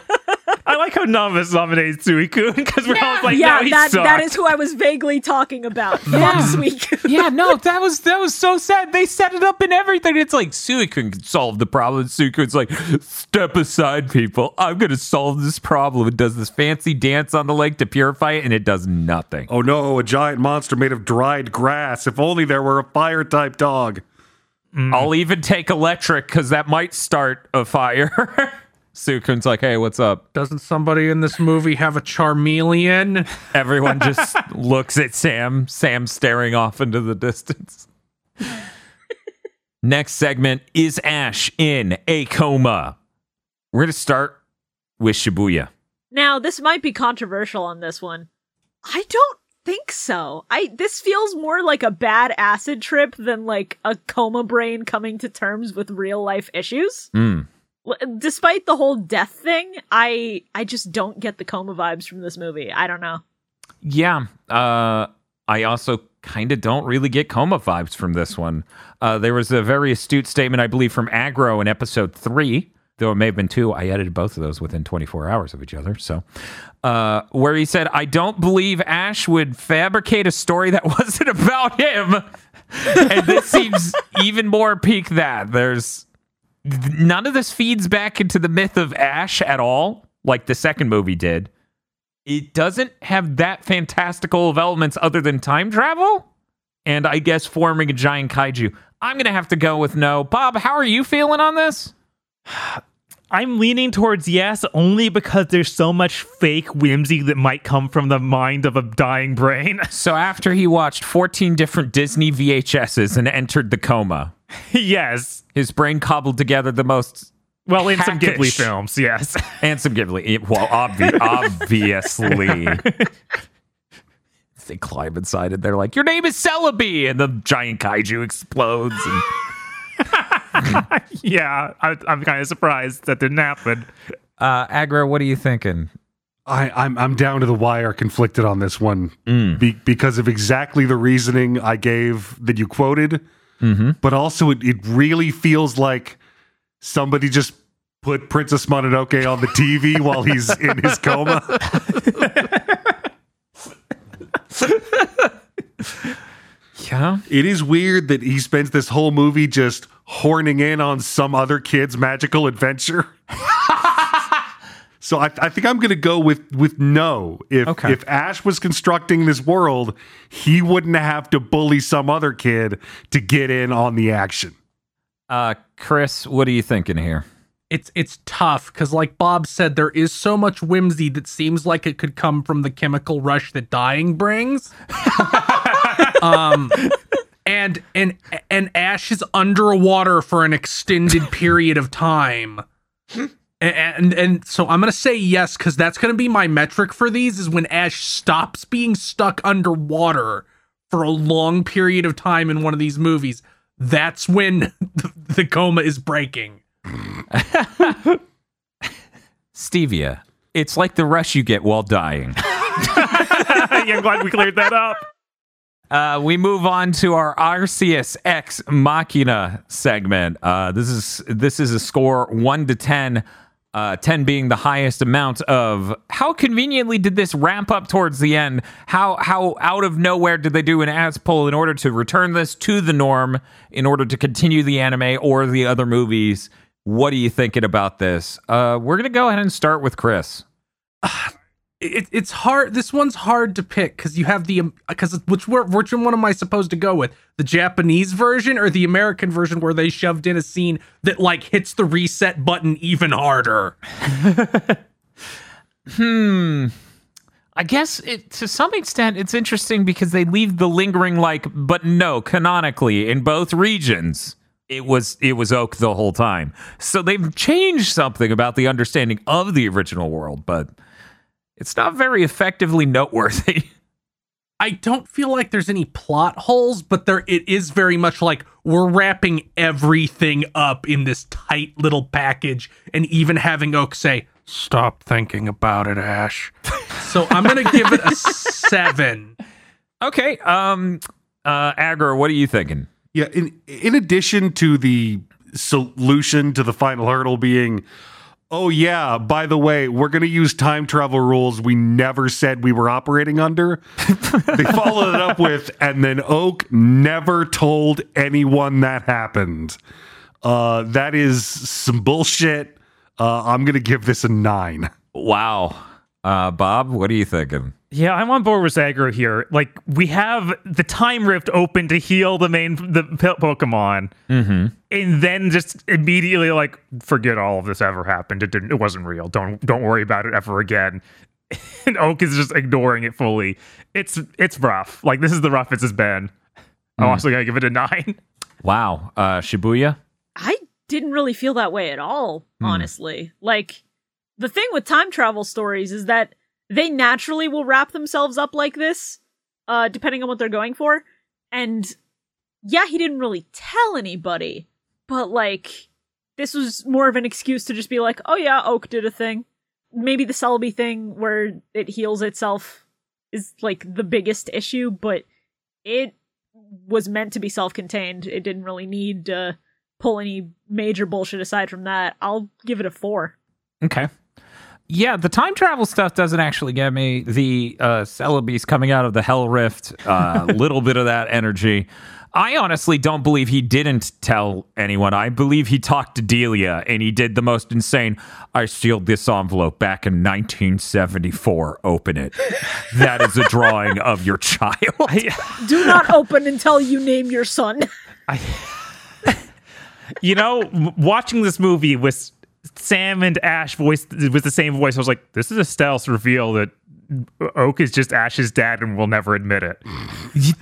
I like how none of us nominated Suicune because we're all like, yeah, no, he that sucked. that is who I was vaguely talking about. Fuck Suicune. yeah, no, that was that was so sad. They set it up and everything. It's like Suicune can solve the problem. Suicune's like, step aside, people. I'm gonna solve this problem. It does this fancy dance on the lake to purify it, and it does nothing. Oh no, a giant monster made of dried grass. If only there were a fire type dog. Mm. I'll even take electric because that might start a fire. Suicune's like, hey, what's up? Doesn't somebody in this movie have a Charmeleon? Everyone just looks at Sam. Sam staring off into the distance. Next segment is Ash in a coma. We're going to start with Shibuya. Now, this might be controversial on this one. I don't think so. I this feels more like a bad acid trip than like a coma brain coming to terms with real life issues. Hmm. Despite the whole death thing, I I just don't get the coma vibes from this movie. I don't know. Yeah. Uh, I also kind of don't really get coma vibes from this one. Uh, there was a very astute statement, I believe, from Aggro in episode three, though it may have been two. I edited both of those within 24 hours of each other. So, uh, where he said, I don't believe Ash would fabricate a story that wasn't about him. and this seems even more peak that. There's none of this feeds back into the myth of Ash at all. like the second movie did, it doesn't have that fantastical of elements other than time travel and I guess forming a giant kaiju. I'm going to have to go with no. Bob, how are you feeling on this? I'm leaning towards yes, only because there's so much fake whimsy that might come from the mind of a dying brain. So after he watched 14 different Disney VHSs and entered the coma, yes. his brain cobbled together the most Well, in some Ghibli films, yes. and some Ghibli. Well, obvi- obviously. they climb inside and they're like, "Your name is Celebi," and the giant kaiju explodes. And yeah, I, I'm kind of surprised that didn't happen. uh, Aggro, what are you thinking? I, I'm I'm down to the wire, conflicted on this one be, because of exactly the reasoning I gave that you quoted, Mm-hmm. but also it, it really feels like somebody just put Princess Mononoke on the TV while he's in his coma. Yeah, It is weird that he spends this whole movie just horning in on some other kid's magical adventure. so I, I think I'm going to go with with no. If Okay. if Ash was constructing this world, he wouldn't have to bully some other kid to get in on the action. uh, Chris, what are you thinking here? it's it's tough because like bob said there is so much whimsy that seems like it could come from the chemical rush that dying brings um and and and ash is underwater for an extended period of time and and, and so i'm gonna say yes because that's gonna be my metric for these is when ash stops being stuck underwater for a long period of time in one of these movies that's when the, the coma is breaking Stevia. It's like the rush you get while dying. yeah, I'm glad we cleared that up. Uh, we move on to our Arceus X Machina segment. Uh, this is this is a score one to ten. Uh, 10 being the highest amount of how conveniently did this ramp up towards the end? How how out of nowhere did they do an ads poll in order to return this to the norm in order to continue the anime or the other movies? What are you thinking about this? Uh, we're gonna go ahead and start with chris it, it's hard. This one's hard to pick because you have the because which were- which one am I supposed to go with? The Japanese version or the American version where they shoved in a scene that like hits the reset button even harder? Hmm. I guess it to some extent it's interesting because they leave the lingering like, but no, canonically in both regions. It was it was oak the whole time. So they've changed something about the understanding of the original world, but it's not very effectively noteworthy. I don't feel like there's any plot holes, but there it is very much like we're wrapping everything up in this tight little package, and even having Oak say, "Stop thinking about it, Ash." so I'm gonna give it a seven. okay, um uh Agar, what are you thinking? Yeah, in in addition to the solution to the final hurdle being Oh yeah, by the way, we're going to use time travel rules we never said we were operating under. they followed it up with and then Oak never told anyone that happened. Uh that is some bullshit. Uh I'm going to give this a 9. Wow. Uh Bob, what are you thinking? Yeah, I'm on board with Zagro here. Like, we have the time rift open to heal the main the po- Pokemon, mm-hmm. and then just immediately like forget all of this ever happened. It didn't. It wasn't real. Don't don't worry about it ever again. and Oak is just ignoring it fully. It's it's rough. Like this is the roughest it's been. I'm also gonna give it a nine. Wow. Uh Shibuya? I didn't really feel that way at all, honestly. Like, the thing with time travel stories is that they naturally will wrap themselves up like this, uh, depending on what they're going for. And yeah, he didn't really tell anybody, but like, this was more of an excuse to just be like, oh yeah, Oak did a thing. Maybe the Celebi thing where it heals itself is like the biggest issue, but it was meant to be self-contained. It didn't really need to pull any major bullshit aside from that. I'll give it a four. Okay. Yeah, the time travel stuff doesn't actually get me. The uh Celebi's coming out of the Hell Rift, a uh, little bit of that energy. I honestly don't believe he didn't tell anyone. I believe he talked to Delia and he did the most insane. I sealed this envelope back in 1974. Open it. That is a drawing of your child. Do not open until you name your son. you know, watching this movie with Sam and Ash voice with the same voice, I was like, this is a stealth reveal that Oak is just Ash's dad and will never admit it.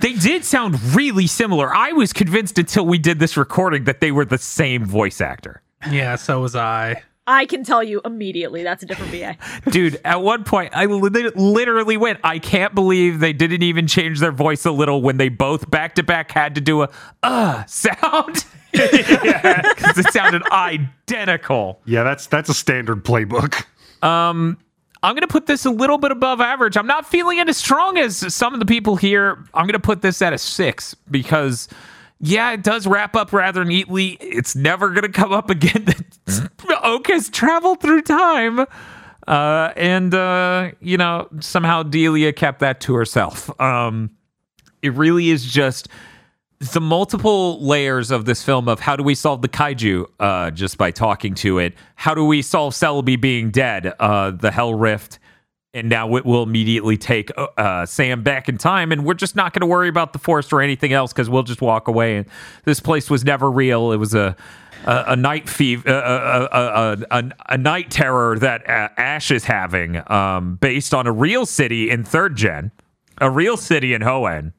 They did sound really similar. I was convinced until we did this recording that they were the same voice actor. Yeah, so was I. I can tell you immediately that's a different VA. Dude, at one point, I li- literally went, I can't believe they didn't even change their voice a little when they both back to back had to do a uh sound. Because it sounded identical. Yeah, that's that's a standard playbook. I'm going to put this a little bit above average. I'm not feeling it as strong as some of the people here. I'm going to put this at a six because, yeah, it does wrap up rather neatly. It's never going to come up again that Oak has traveled through time. Uh, and, uh, you know, somehow Delia kept that to herself. Um, it really is just the multiple layers of this film of how do we solve the kaiju uh, just by talking to it? How do we solve Celebi being dead? Uh, the Hell Rift. And now it will immediately take uh, Sam back in time, and we're just not going to worry about the forest or anything else because we'll just walk away. And this place was never real; it was a a, a night fever, a, a, a, a, a night terror that uh, Ash is having, um, based on a real city in third gen, a real city in Hoenn.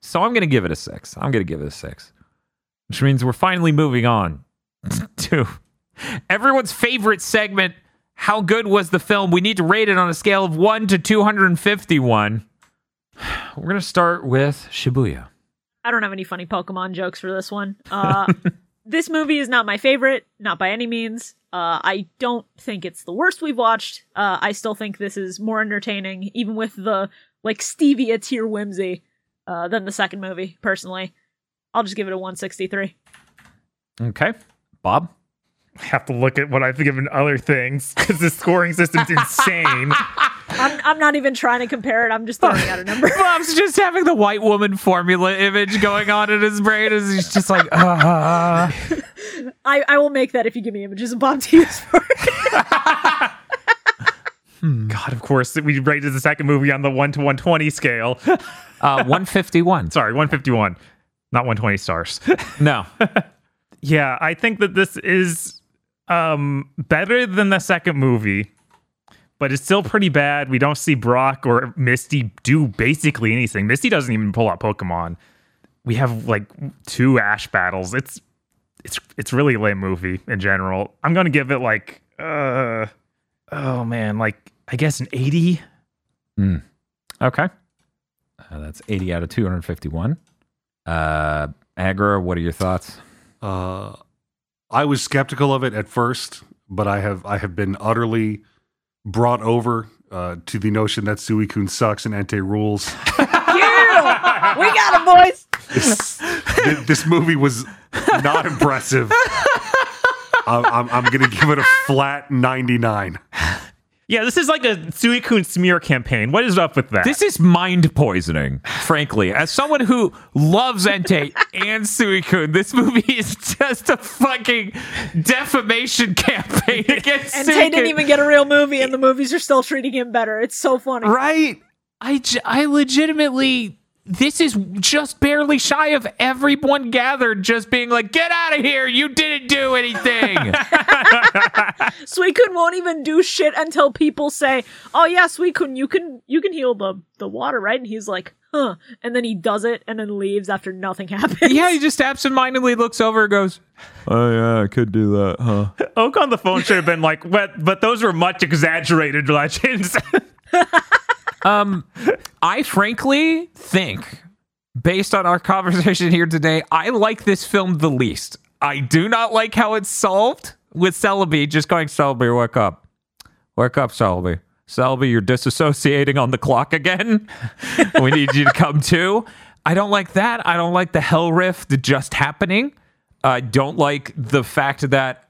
So I'm going to give it a six. I'm going to give it a six, which means we're finally moving on to everyone's favorite segment. How good was the film? We need to rate it on a scale of one to 251. We're going to start with Shibuya. I don't have any funny Pokemon jokes for this one. Uh, this movie is not my favorite, not by any means. Uh, I don't think it's the worst we've watched. Uh, I still think this is more entertaining, even with the like stevia tier whimsy, uh, than the second movie. Personally, I'll just give it a 163. Okay. Bob? I have to look at what I've given other things because the scoring system's insane. I'm, I'm not even trying to compare it. I'm just throwing out a number. Bob's just having the white woman formula image going on in his brain as he's just like, uh. I, I will make that if you give me images of Bob to use for it. God, of course, we rated the second movie on the 1 to 120 scale. Uh, 151. Sorry, 151, not 120 stars. No. yeah, I think that this is um, better than the second movie, but it's still pretty bad. We don't see Brock or Misty do basically anything. Misty doesn't even pull out Pokemon. We have like two Ash battles. It's it's it's really a lame movie in general. I'm gonna give it like uh oh man, like I guess an 80. Okay. Uh, that's 80 out of 251. Uh, Aggro, what are your thoughts? Uh, I was skeptical of it at first, but I have I have been utterly brought over uh, to the notion that Suicune sucks and Entei rules. yeah! We got it, boys! this, thi- this movie was not impressive. I'm, I'm, I'm going to give it a flat 99. Yeah, this is like a Suicune smear campaign. What is up with that? This is mind poisoning, frankly. As someone who loves Entei and Suicune, this movie is just a fucking defamation campaign against And Suicune. Tay didn't even get a real movie, and the movies are still treating him better. It's so funny. Right? I, j- I legitimately, this is just barely shy of everyone gathered just being like, get out of here. You didn't do anything. Suicune won't even do shit until people say, "Oh yeah, Suicune, you can you can heal the the water, right?" And he's like, "Huh," and then he does it and then leaves after nothing happens. yeah, he just absentmindedly looks over and goes, oh, yeah, I could do that, huh? Oak on the phone should have been like, but but those were much exaggerated legends. Um, I frankly think, based on our conversation here today, I like this film the least. I do not like how it's solved with Celebi just going, Celebi, wake up. Wake up, Celebi. Celebi, you're disassociating on the clock again. we need you to come to. I don't like that. I don't like the Hell Rift just happening. I don't like the fact that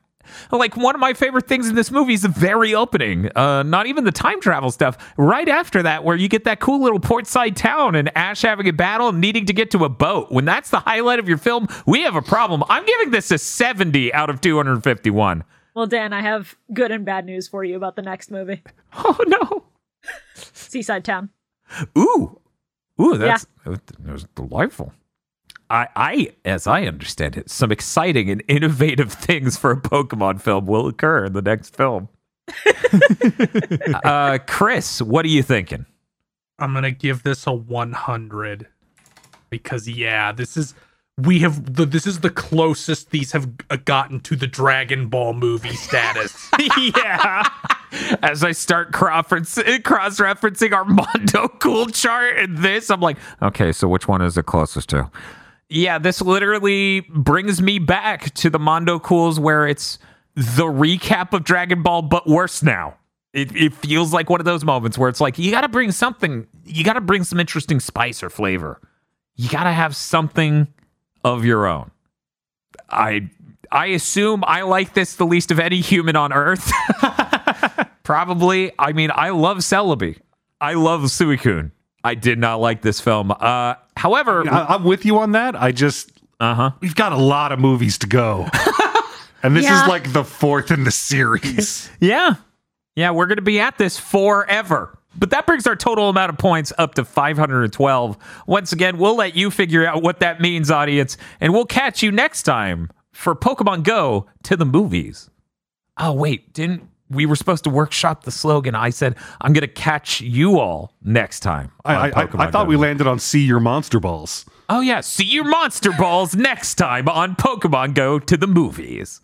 Like one of my favorite things in this movie is the very opening. Uh, not even the time travel stuff. Right after that, where you get that cool little portside town and Ash having a battle and needing to get to a boat. When that's the highlight of your film, we have a problem. I'm giving this a 70 out of 251. Well, Dan, I have good and bad news for you about the next movie, Oh no. Seaside Town. Ooh, ooh, that's that was delightful. I, I, as I understand it, some exciting and innovative things for a Pokemon film will occur in the next film. uh, Chris, what are you thinking? I'm gonna give this a 100 because yeah, this is we have the, this is the closest these have uh, gotten to the Dragon Ball movie status. yeah. As I start cross referencing our Mondo Cool chart and this, I'm like, okay, so which one is it closest to? Yeah, this literally brings me back to the Mondo Cools where it's the recap of Dragon Ball, but worse now. It, it feels like one of those moments where it's like, you got to bring something, you got to bring some interesting spice or flavor. You got to have something of your own. I I assume I like this the least of any human on earth. Probably. I mean, I love Celebi. I love Suicune. I did not like this film. Uh, however, I, I'm with you on that. I just uh huh. we've got a lot of movies to go, and this Yeah. is like the fourth in the series. Yeah. Yeah, we're going to be at this forever. But that brings our total amount of points up to 512. Once again, we'll let you figure out what that means, audience, and we'll catch you next time for Pokemon Go to the movies. Oh, wait, didn't we were supposed to workshop the slogan? I said, I'm going to catch you all next time. I, I, I, thought Go. we landed on see your monster balls. Oh, yeah, see your monster balls next time on Pokemon Go to the movies.